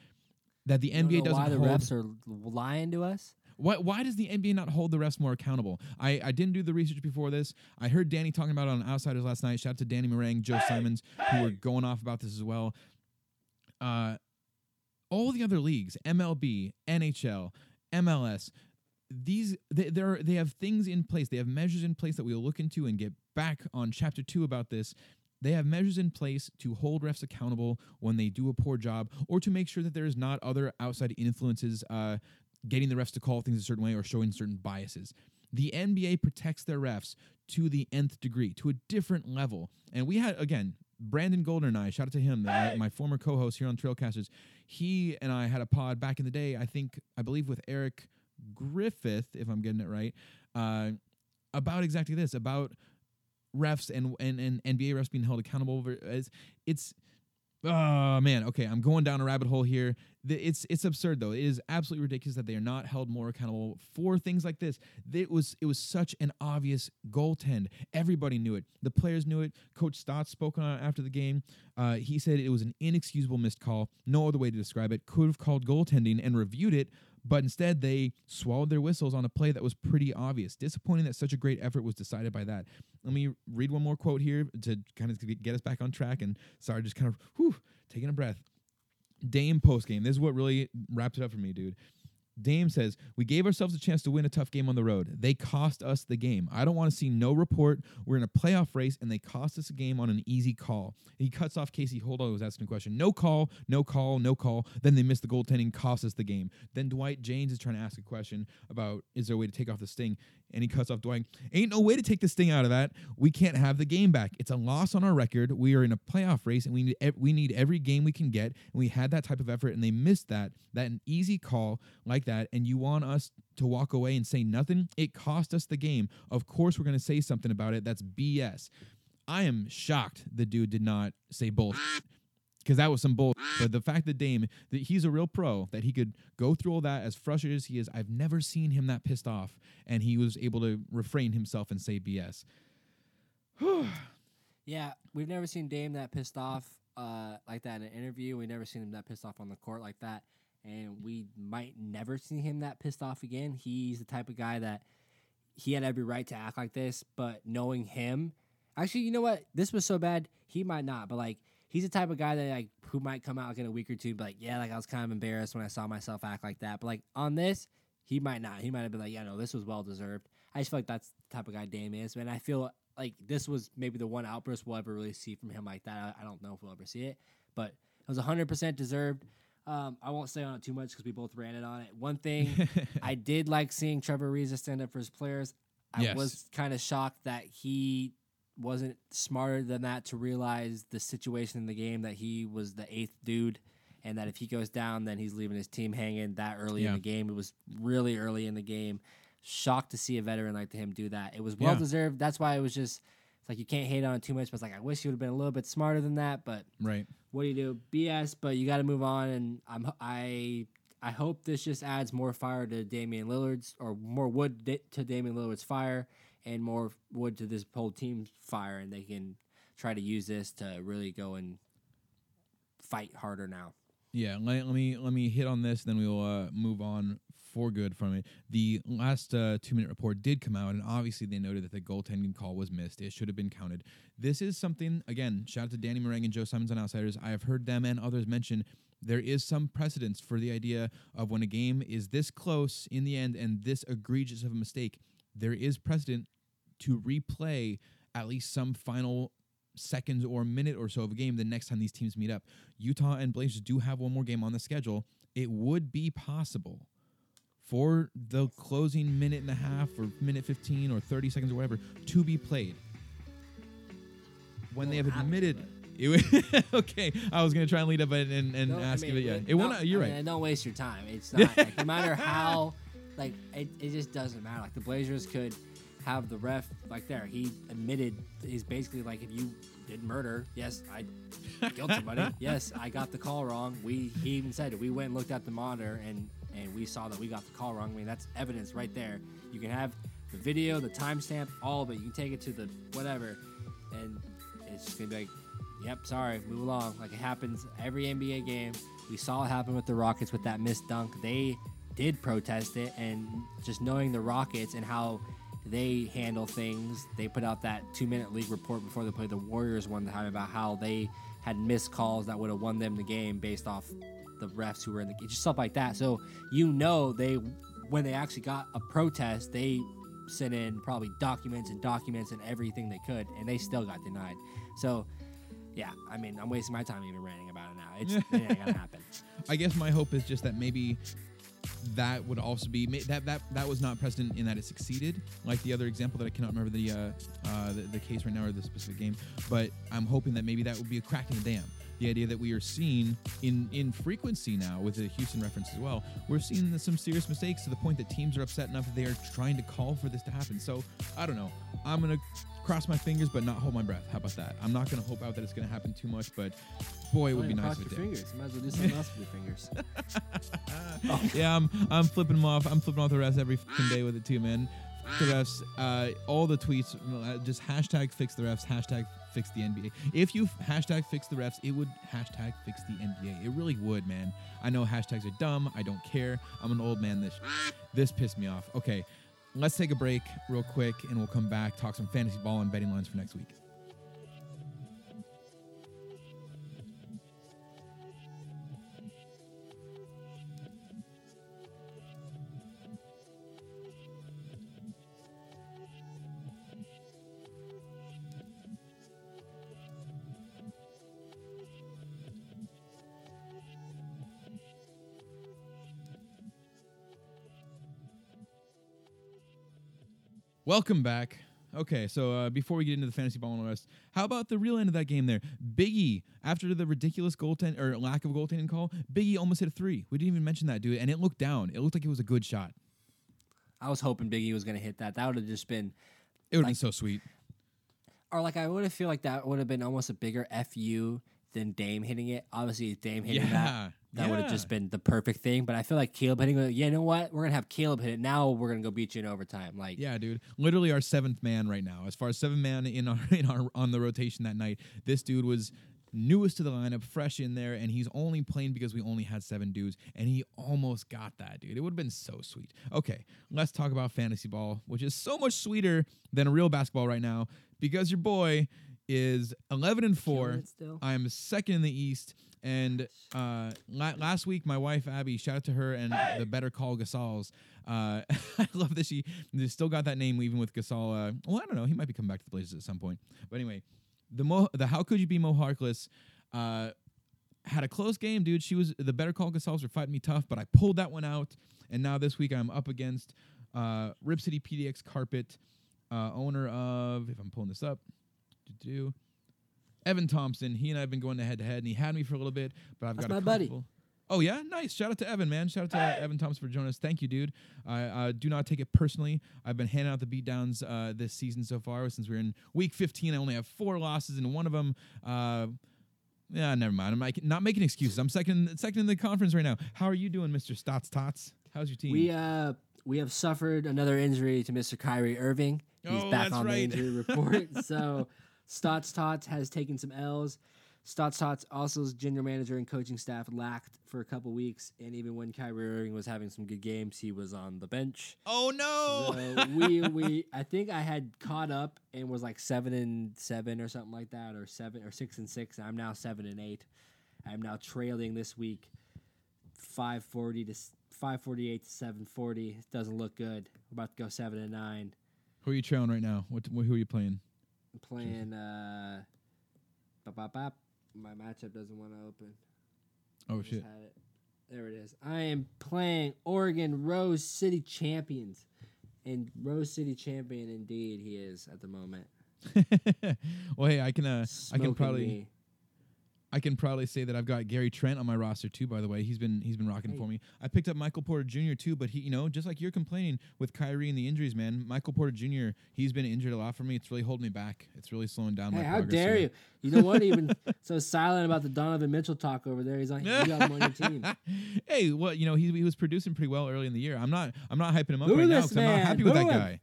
that the You don't NBA know doesn't why the hold. refs are lying to us. Why, why does the NBA not hold the refs more accountable? I, I didn't do the research before this. I heard Danny talking about it on Outsiders last night. Shout out to Danny Marang, Joe Simons, who were going off about this as well. Uh, all the other leagues, MLB, NHL, MLS, these they they're, they have things in place. They have measures in place that we'll look into and get back on chapter two about this. They have measures in place to hold refs accountable when they do a poor job or to make sure that there is not other outside influences uh, getting the refs to call things a certain way or showing certain biases. The NBA protects their refs to the nth degree, to a different level. And we had, again, Brandon Golder and I, shout out to him, uh, my former co host here on Trailcasters. He and I had a pod back in the day, I think, I believe with Eric Griffith, if I'm getting it right, uh, about exactly this, about refs and, and, and NBA refs being held accountable. Over, it's, it's Oh man, okay, I'm going down a rabbit hole here. It's it's absurd though. It is absolutely ridiculous that they are not held more accountable for things like this. It was it was such an obvious goaltend. Everybody knew it. The players knew it. Coach Stotts spoke on it after the game. Uh, he said it was an inexcusable missed call. No other way to describe it. Could have called goaltending and reviewed it, but instead they swallowed their whistles on a play that was pretty obvious. Disappointing that such a great effort was decided by that. Let me read one more quote here to kind of get us back on track. And sorry, just kind of whew, taking a breath. Dame post game. This is what really wraps it up for me, dude. Dame says, We gave ourselves a chance to win a tough game on the road. They cost us the game. I don't want to see no report. We're in a playoff race and they cost us a game on an easy call. He cuts off Casey Holdahl, who was asking a question. No call, no call, no call. Then they miss the goaltending, cost us the game. Then Dwight Jaynes is trying to ask a question about is there a way to take off the sting? And he cuts off Dwight. Ain't no way to take this thing out of that. We can't have the game back. It's a loss on our record. We are in a playoff race and we need ev- we need every game we can get. And we had that type of effort and they missed that. That an easy call like that. And you want us to walk away and say nothing? It cost us the game. Of course we're gonna say something about it. That's BS. I am shocked the dude did not say bullshit because that was some bull. But the fact that Dame, that he's a real pro, that he could go through all that as frustrated as he is, I've never seen him that pissed off, and he was able to refrain himself and say BS. Yeah, we've never seen Dame that pissed off uh, like that in an interview. We've never seen him that pissed off on the court like that. And we might never see him that pissed off again. He's the type of guy that he had every right to act like this, but knowing him, actually, you know what? This was so bad, he might not. But like, he's the type of guy that like who might come out like in a week or two, but like, yeah, like I was kind of embarrassed when I saw myself act like that. But like on this, he might not. He might have been like, yeah, no, this was well deserved. I just feel like that's the type of guy Dame is, and I feel like this was maybe the one outburst we'll ever really see from him like that. I, I don't know if we'll ever see it, but it was 100% deserved. Um, I won't say on it too much because we both ranted on it. One thing I did like seeing Trevor Ariza stand up for his players. I Yes. was kind of shocked that he wasn't smarter than that to realize the situation in the game that he was the eighth dude and that if he goes down then he's leaving his team hanging that early Yeah. in the game. It was really early in the game. Shocked to see a veteran like him do that. It was well Yeah. deserved. That's why it was just it's like you can't hate on it too much, but it's like I wish he would have been a little bit smarter than that, but right. what do you do? BS, but you got to move on. And I'm I I hope this just adds more fire to Damian Lillard's or more wood to Damian Lillard's fire and more wood to this whole team's fire, and they can try to use this to really go and fight harder now. Yeah, let, let me let me hit on this, then we will uh, move on for good from it. The last uh, two minute report did come out, and obviously they noted that the goaltending call was missed. It should have been counted. This is something again. Shout out to Danny Marang and Joe Simons on Outsiders. I have heard them and others mention there is some precedence for the idea of when a game is this close in the end and this egregious of a mistake. There is precedent to replay at least some final seconds or minute or so of a game the next time these teams meet up. Utah and Blazers do have one more game on the schedule. It would be possible for the closing minute and a half or minute 15 or 30 seconds or whatever to be played. When they have admitted it okay, I was gonna try and lead up and, and, and No, I ask mean, you, but yeah, it- it won't. You're I right. mean, don't waste your time. It's not like, no matter how, like it, it just doesn't matter. Like the Blazers could have the ref like there. He admitted he's basically like if you did murder, yes, I killed somebody. yes, I got the call wrong. We he even said it. We went and looked at the monitor and and we saw that we got the call wrong. I mean that's evidence right there. You can have the video, the timestamp, all of it. You can take it to the whatever, and it's just gonna be like Yep, sorry, move along. Like it happens every NBA game. We saw it happen with the Rockets with that missed dunk. They did protest it, and just knowing the Rockets and how they handle things, they put out that two minute league report before they played the Warriors one time about how they had missed calls that would have won them the game based off the refs who were in the game, just stuff like that. So you know they, when they actually got a protest, they sent in probably documents and documents and everything they could, and they still got denied. So yeah, I mean, I'm wasting my time even ranting about it now. It's it ain't gonna happen. I guess my hope is just that maybe that would also be that that that was not precedent in that it succeeded, like the other example that I cannot remember the uh, uh, the, the case right now or the specific game. But I'm hoping that maybe that would be a crack in the dam. The idea that we are seeing in in frequency now with the Houston reference as well, we're seeing some serious mistakes to the point that teams are upset enough that they are trying to call for this to happen. So I don't know. I'm gonna cross my fingers but not hold my breath. How about that? I'm not gonna hope out that it's gonna happen too much, but boy, it would be nice if it your did. fingers. Might as well do something else with your fingers. yeah, I'm I'm flipping them off. I'm flipping off the refs every fucking day with it too, man. F- The refs, uh, all the tweets, uh, just hashtag fix the refs, hashtag fix the NBA. If you f- hashtag fix the refs, it would hashtag fix the NBA. It really would, man. I know hashtags are dumb. I don't care. I'm an old man. This this pissed me off. Okay, let's take a break real quick, and we'll come back talk some fantasy ball and betting lines for next week. Welcome back. Okay, so uh, before we get into the fantasy ball and the rest, how about the real end of that game there? Biggie, after the ridiculous goaltend or lack of goaltending call, Biggie almost hit a three. We didn't even mention that, dude, and it looked down. It looked like it was a good shot. I was hoping Biggie was gonna hit that. That would have just been, It would have been so sweet. or like I would have feel like that would have been almost a bigger fu than Dame hitting it. Obviously, Dame hitting that Yeah, that would have just been the perfect thing. But I feel like Caleb hitting it. Yeah, you know what? We're gonna have Caleb hit it. Now we're gonna go beat you in overtime. Like, Yeah, dude. Literally our seventh man right now. As far as seventh man in our in our on the rotation that night, this dude was newest to the lineup, fresh in there, and he's only playing because we only had seven dudes, and he almost got that, dude. It would have been so sweet. Okay, let's talk about fantasy ball, which is so much sweeter than a real basketball right now, because your boy is eleven and four. Killing it still. I am second in the East. And uh, la- last week, my wife Abby, shout out to her and the Better Call Gasals. Uh, I love that she still got that name even with Gasol. Uh, well, I don't know, he might be coming back to the Blazers at some point. But anyway, the Mo, the How Could You Be Mo Harkless uh, had a close game, dude. She was the Better Call Gasals were fighting me tough, but I pulled that one out. And now this week, I'm up against uh, Rip City PDX Carpet, uh, owner of if I'm pulling this up, do Evan Thompson. He and I have been going head to head, and he had me for a little bit, but I've That's got a my buddy. Oh yeah, nice. Shout out to Evan, man. Shout out to uh, Evan Thompson for joining us. Thank you, dude. I uh, do not take it personally. I've been handing out the beatdowns uh, this season so far. Since we're in week 15, I only have four losses, and one of them. Uh, yeah, never mind. I'm like, not making excuses. I'm second, second in the conference right now. How are you doing, Mister Stotts Tots? How's your team? We uh we have suffered another injury to Mr. Kyrie Irving. He's Oh, back on right. the injury report. so Stotts Tots has taken some L's. Stotts Tots also's general manager and coaching staff lacked for a couple weeks, and even when Kyrie Irving was having some good games, he was on the bench. oh no! So we we I think I had caught up and was like seven and seven or something like that, or seven or six and six. I'm now seven and eight. I'm now trailing this week, five forty to five forty eight to seven forty. It doesn't look good. We're about to go seven and nine. who are you trailing right now? What? Who are you playing? I'm playing. Uh, bop, bop. My matchup doesn't want to open. Oh I shit! it. There it is. I am playing Oregon Rose City Champions. And Rose City champion indeed he is at the moment. well, hey, I can uh, I can probably me. I can probably say that I've got Gary Trent on my roster too. By the way, he's been he's been rocking Hey. for me. I picked up Michael Porter Jr. too, but he you know just like you're complaining with Kyrie and the injuries, man. Michael Porter Jr. He's been injured a lot for me. It's really holding me back. It's really slowing down Hey, my how dare here. you? You know what? Even so silent about the Donovan Mitchell talk over there. He's on. You got him on your team. hey, well, you know he, he was producing pretty well early in the year. I'm not I'm not hyping him up Boo right now because I'm not happy with that guy.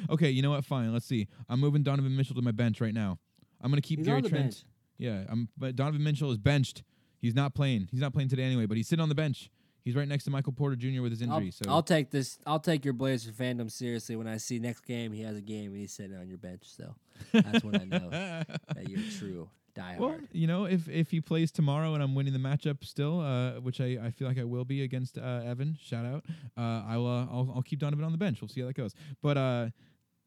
okay, you know what? Fine. Let's see. I'm moving Donovan Mitchell to my bench right now. I'm gonna keep He's Gary Trent. bench. Yeah, I'm, but Donovan Mitchell is benched. He's not playing. He's not playing today anyway, but he's sitting on the bench. He's right next to Michael Porter Jr. with his I'll, injury. so I'll take this. I'll take your Blazers fandom seriously when I see next game he has a game and he's sitting on your bench. So that's when I know that you're true diehard. well, you know, if if he plays tomorrow and I'm winning the matchup still, uh, which I, I feel like I will be against uh, Evan, shout out. Uh, I will. Uh, I'll, I'll keep Donovan on the bench. We'll see how that goes. But uh,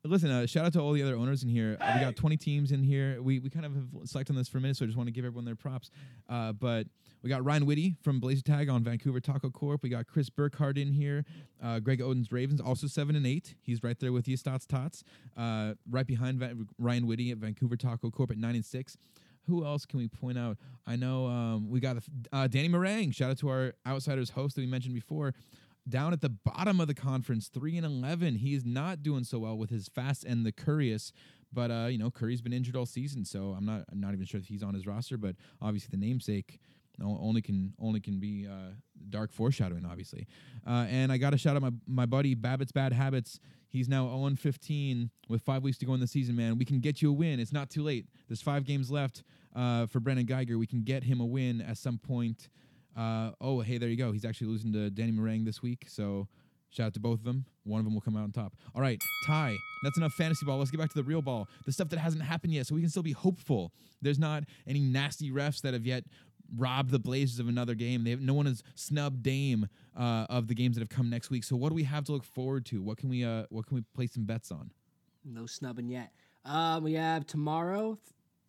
listen, uh, shout out to all the other owners in here. Uh, we got 20 teams in here. We we kind of have selected on this for a minute, so I just want to give everyone their props. Uh, but we got Ryan Whitty from Blazer Tag on Vancouver Taco Corp. We got Chris Burkhardt in here. Uh, Greg Oden's Ravens, also seven and eight. He's right there with you, Stotts Tots. Uh, right behind Va- Ryan Whitty at Vancouver Taco Corp at nine and six. Who else can we point out? I know um, we got uh, Danny Marang. Shout out to our Outsiders host that we mentioned before. Down at the bottom of the conference, three and eleven. He is not doing so well with his fast and the curious. But uh, you know, Curry's been injured all season, so I'm not I'm not even sure if he's on his roster. But obviously, the namesake only can only can be uh, dark foreshadowing, obviously. Uh, and I got to shout out my my buddy Babbitt's Bad Habits. He's now 0 15 with five weeks to go in the season, man. We can get you a win. It's not too late. There's five games left uh, for Brennan Geiger. We can get him a win at some point. Uh, oh, hey, there you go. He's actually losing to Danny Marang this week. So shout out to both of them. One of them will come out on top. All right, tie. That's enough fantasy ball. Let's get back to the real ball, the stuff that hasn't happened yet, so we can still be hopeful. There's not any nasty refs that have yet robbed the Blazers of another game. They have, no one has snubbed Dame uh, of the games that have come next week. So what do we have to look forward to? What can we uh, what can we place some bets on? No snubbing yet. Um, we have tomorrow,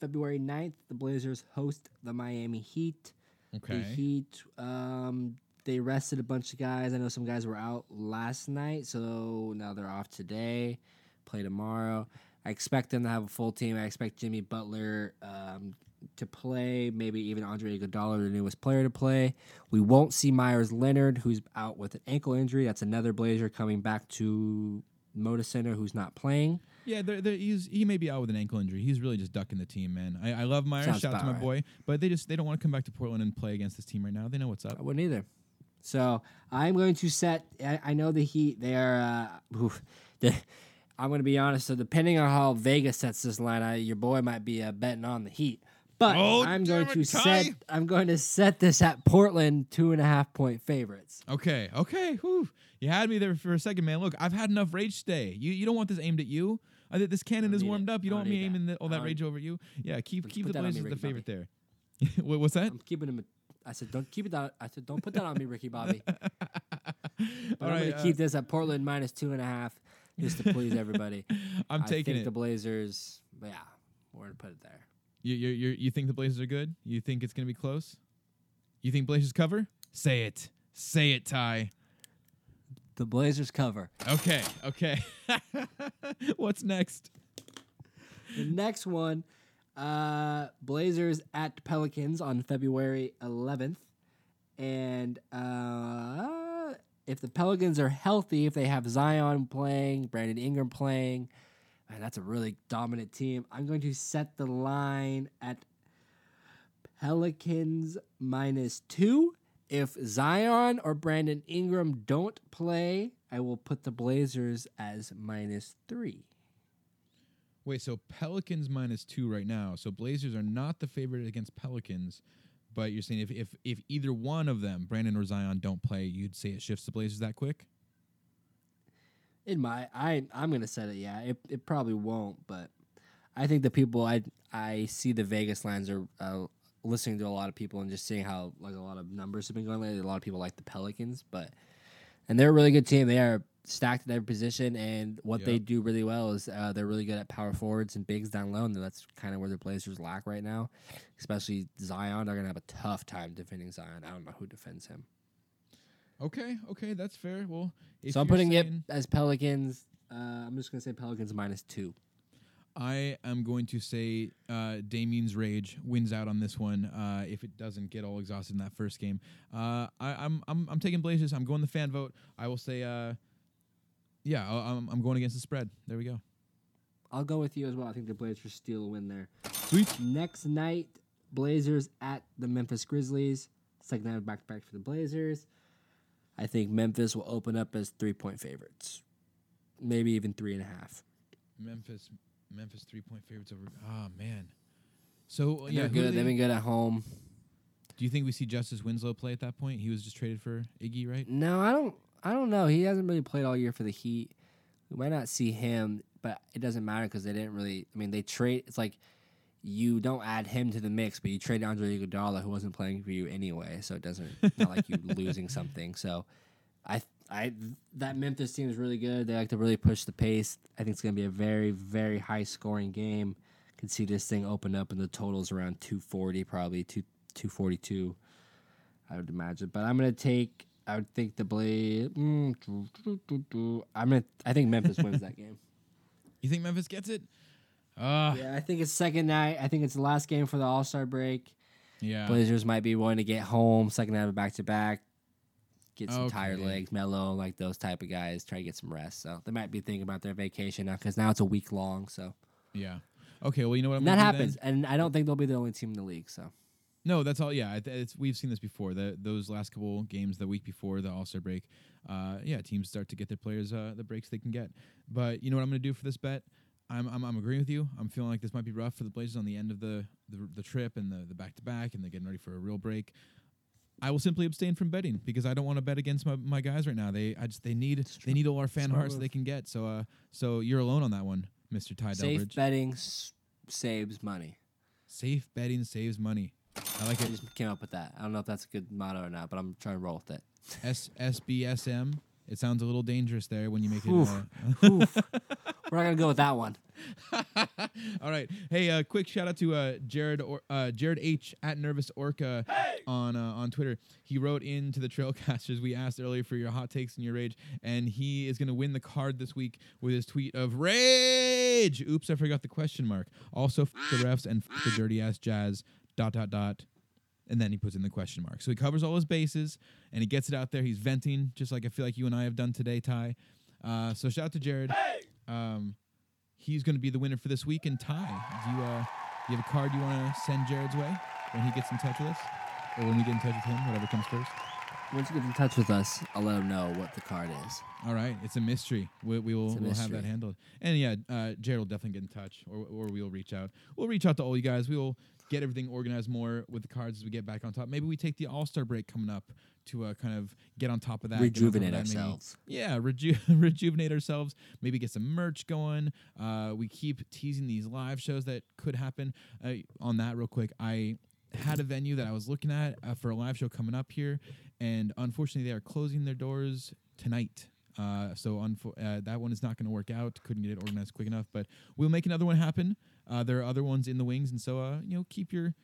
February 9th, the Blazers host the Miami Heat. The Okay. Heat, um, they rested a bunch of guys. I know some guys were out last night, so now they're off today. Play tomorrow. I expect them to have a full team. I expect Jimmy Butler um, to play, maybe even Andre Iguodala, the newest player, to play. We won't see Meyers Leonard, who's out with an ankle injury. That's another Blazer coming back to Moda Center, who's not playing. Yeah, they're, they're, he's he may be out with an ankle injury. He's really just ducking the team, man. I, I love Meyers. Sounds Shout out to my about boy, but they just they don't want to come back to Portland and play against this team right now. They know what's up. I wouldn't either. So I'm going to set. I, I know the Heat. They are. Uh, oof, the, I'm going to be honest. So depending on how Vegas sets this line, I, your boy might be uh, betting on the Heat. But Oh, I'm going to set. I'm going to set this at Portland two and a half point favorites. Okay, okay. Whew. You had me there for a second, man. Look, I've had enough rage today. You you don't want this aimed at you. I this cannon is warmed it. up. You don't don't want me that. aiming the, all that rage over you. Yeah, keep keep the that Blazers the favorite there. What- What's that? I'm keeping him. I said, don't keep it that. I said, don't put that on me, Ricky Bobby. But All I'm right, going to uh, keep this at Portland minus two and a half, just to please everybody. I'm I taking think it. the Blazers. Yeah, we're going to put it there. You you you you think the Blazers are good? You think it's gonna be close? You think Blazers cover? Say it. Say it, Ty. The Blazers cover. Okay, okay. What's next? The next one, uh, Blazers at Pelicans on February 11th. And uh, if the Pelicans are healthy, if they have Zion playing, Brandon Ingram playing, man, that's a really dominant team. I'm going to set the line at Pelicans minus two. If Zion or Brandon Ingram don't play, I will put the Blazers as minus three. Wait, so Pelicans minus two right now. So Blazers are not the favorite against Pelicans, but you're saying if if if either one of them, Brandon or Zion, don't play, you'd say it shifts the Blazers that quick? In my, I I'm gonna set it. Yeah, it it probably won't, but I think the people I I see the Vegas lines are uh, listening to a lot of people and just seeing how like a lot of numbers have been going lately. A lot of people like the Pelicans, but and they're a really good team. They are stacked at every position, and what they do really well is uh, they're really good at power forwards and bigs down low, and that's kind of where the Blazers lack right now. Especially Zion, they're gonna have a tough time defending Zion. I don't know who defends him. Okay, okay, that's fair. Well, if so I'm putting it as Pelicans. Uh, I'm just gonna say Pelicans minus two. I am going to say uh, Damien's rage wins out on this one. Uh, if it doesn't get all exhausted in that first game, uh, I, I'm I'm I'm taking Blazers. I'm going the fan vote. I will say, uh, yeah, I- I'm I'm going against the spread. There we go. I'll go with you as well. I think the Blazers steal a win there. Sweet. Next night, Blazers at the Memphis Grizzlies. Second night back to back for the Blazers. I think Memphis will open up as three point favorites, maybe even three and a half. Memphis, Memphis three point favorites over. Ah man. So yeah, they're good. they- They've been good at home. do you think we see Justice Winslow play at that point? He was just traded for Iggy, right? No, I don't. I don't know. He hasn't really played all year for the Heat. We might not see him, but it doesn't matter because they didn't really. I mean, they trade. It's like you don't add him to the mix, but you trade Andre Iguodala, who wasn't playing for you anyway. So it doesn't not like you losing something. So I I that Memphis team is really good. They like to really push the pace. I think it's going to be a very very high scoring game. Can see this thing open up and the totals around 240 probably 2 242 I would imagine. But I'm going to take I would think the Blade mm, I'm to I think Memphis wins that game. You think Memphis gets it? Uh, Yeah, I think it's second night. I think it's the last game for the All-Star break. yeah. Blazers might be wanting to get home, second night of back to back, get some tired legs, Melo, like those type of guys, try to get some rest. So they might be thinking about their vacation now because now it's a week long. So Yeah. Okay. Well, you know what I'm that gonna then? happens, and I don't think they'll be the only team in the league. So No, that's all. Yeah, it's, we've seen this before. The, those last couple games, the week before the All Star break, uh, yeah, teams start to get their players uh, the breaks they can get. But you know what I'm going to do for this bet? I'm, I'm I'm agreeing with you. I'm feeling like this might be rough for the Blazers on the end of the the, the trip and the the back to back, and they're getting ready for a real break. I will simply abstain from betting because I don't want to bet against my, my guys right now. They I just they need they need all our fan Smart hearts move. they can get. So uh so you're alone on that one, Mister Ty safe Delbridge. betting s- saves money. Safe betting saves money. I like I it. just came up with that. I don't know if that's a good motto or not, but I'm trying to roll with it. S SBSM. It sounds a little dangerous there when you make it. Oof. Uh, Oof. We're not gonna go with that one. all right. Hey, uh, quick shout out to uh, Jared or uh, Jared H at Nervous Orca on uh, on Twitter. He wrote into the Trailcasters. We asked earlier for your hot takes and your rage, and he is going to win the card this week with his tweet of rage. Oops, I forgot the question mark. Also, f- the refs and f- the dirty ass Jazz. Dot dot dot. And then he puts in the question mark. So he covers all his bases and he gets it out there. He's venting, just like I feel like you and I have done today, Ty. Uh, so shout out to Jared. Um, he's going to be the winner for this week. And Ty, do you, uh, do you have a card you want to send Jared's way when he gets in touch with us? Or when we get in touch with him, whatever comes first? Once you get in touch with us, I'll let him know what the card is. All right, it's a mystery. We, we will It's we'll have that handled. And yeah, uh, Jared will definitely get in touch, or or we'll reach out. We'll reach out to all you guys. We will get everything organized more with the cards as we get back on top. Maybe we take the All Star break coming up to uh, kind of get on top of that, top of Rejuvenate that, maybe- ourselves. yeah, reju- rejuvenate ourselves. Maybe get some merch going. Uh, we keep teasing these live shows that could happen. Uh, on that, real quick, I had a venue that I was looking at uh, for a live show coming up here, and unfortunately, they are closing their doors tonight. Uh, so unfo- uh, that one is not going to work out. Couldn't get it organized quick enough, but we'll make another one happen. Uh, there are other ones in the wings, and so uh, you know, keep your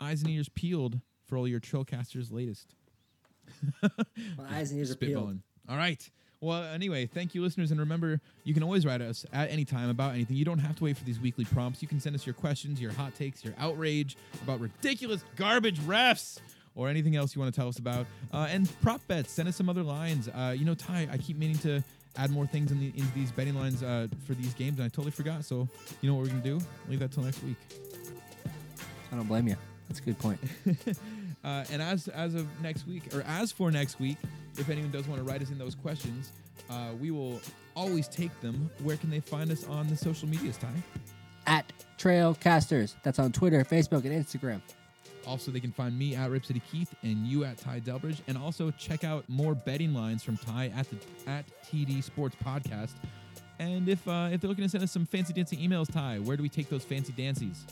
eyes and ears peeled for all your Trailcasters latest. My eyes and ears are peeled. All right. Well, anyway, thank you, listeners, and remember, you can always write us at any time about anything. You don't have to wait for these weekly prompts. You can send us your questions, your hot takes, your outrage about ridiculous garbage refs, or anything else you want to tell us about. Uh, and prop bets. Send us some other lines. Uh, you know, Ty, I keep meaning to add more things in the, into these betting lines uh, for these games, and I totally forgot. So, you know what we're gonna do? Leave that till next week. I don't blame you. That's a good point. Uh, and as as of next week, or as for next week, if anyone does want to write us in those questions, uh, we will always take them. Where can they find us on the social medias, Ty? At Trailcasters. That's on Twitter, Facebook, and Instagram. Also, they can find me at Rip City Keith and you at Ty Delbridge, and also check out more betting lines from Ty at the at TD Sports Podcast. And if uh, if they're looking to send us some fancy dancing emails, Ty, where do we take those fancy dancies?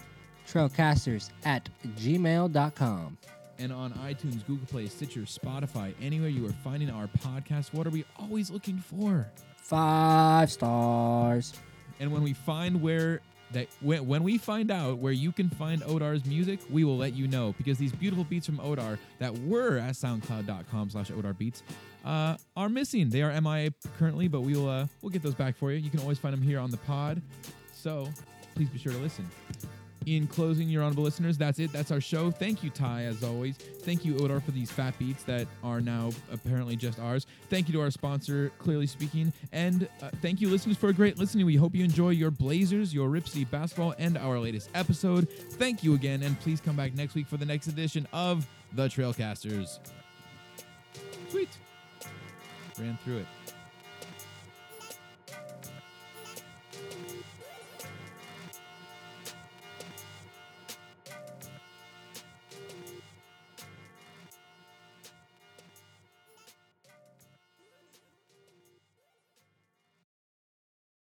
Trailcasters at gmail.com. and on iTunes, Google Play, Stitcher, Spotify, anywhere you are finding our podcast. What are we always looking for? Five stars. And when we find where that when, when we find out where you can find Odar's music, we will let you know because these beautiful beats from Odar that were at soundcloud.com slash Odar beats uh, are missing. They are MIA currently, but we will uh, we'll get those back for you. You can always find them here on the pod. So please be sure to listen. In closing, your honorable listeners, that's it. That's our show. Thank you, Ty, as always. Thank you, Odar, for these fat beats that are now apparently just ours. Thank you to our sponsor, Clearly Speaking. And uh, thank you, listeners, for a great listening. We hope you enjoy your Blazers, your Rip basketball, and our latest episode. Thank you again, and please come back next week for the next edition of The Trailcasters. Sweet. Ran through it.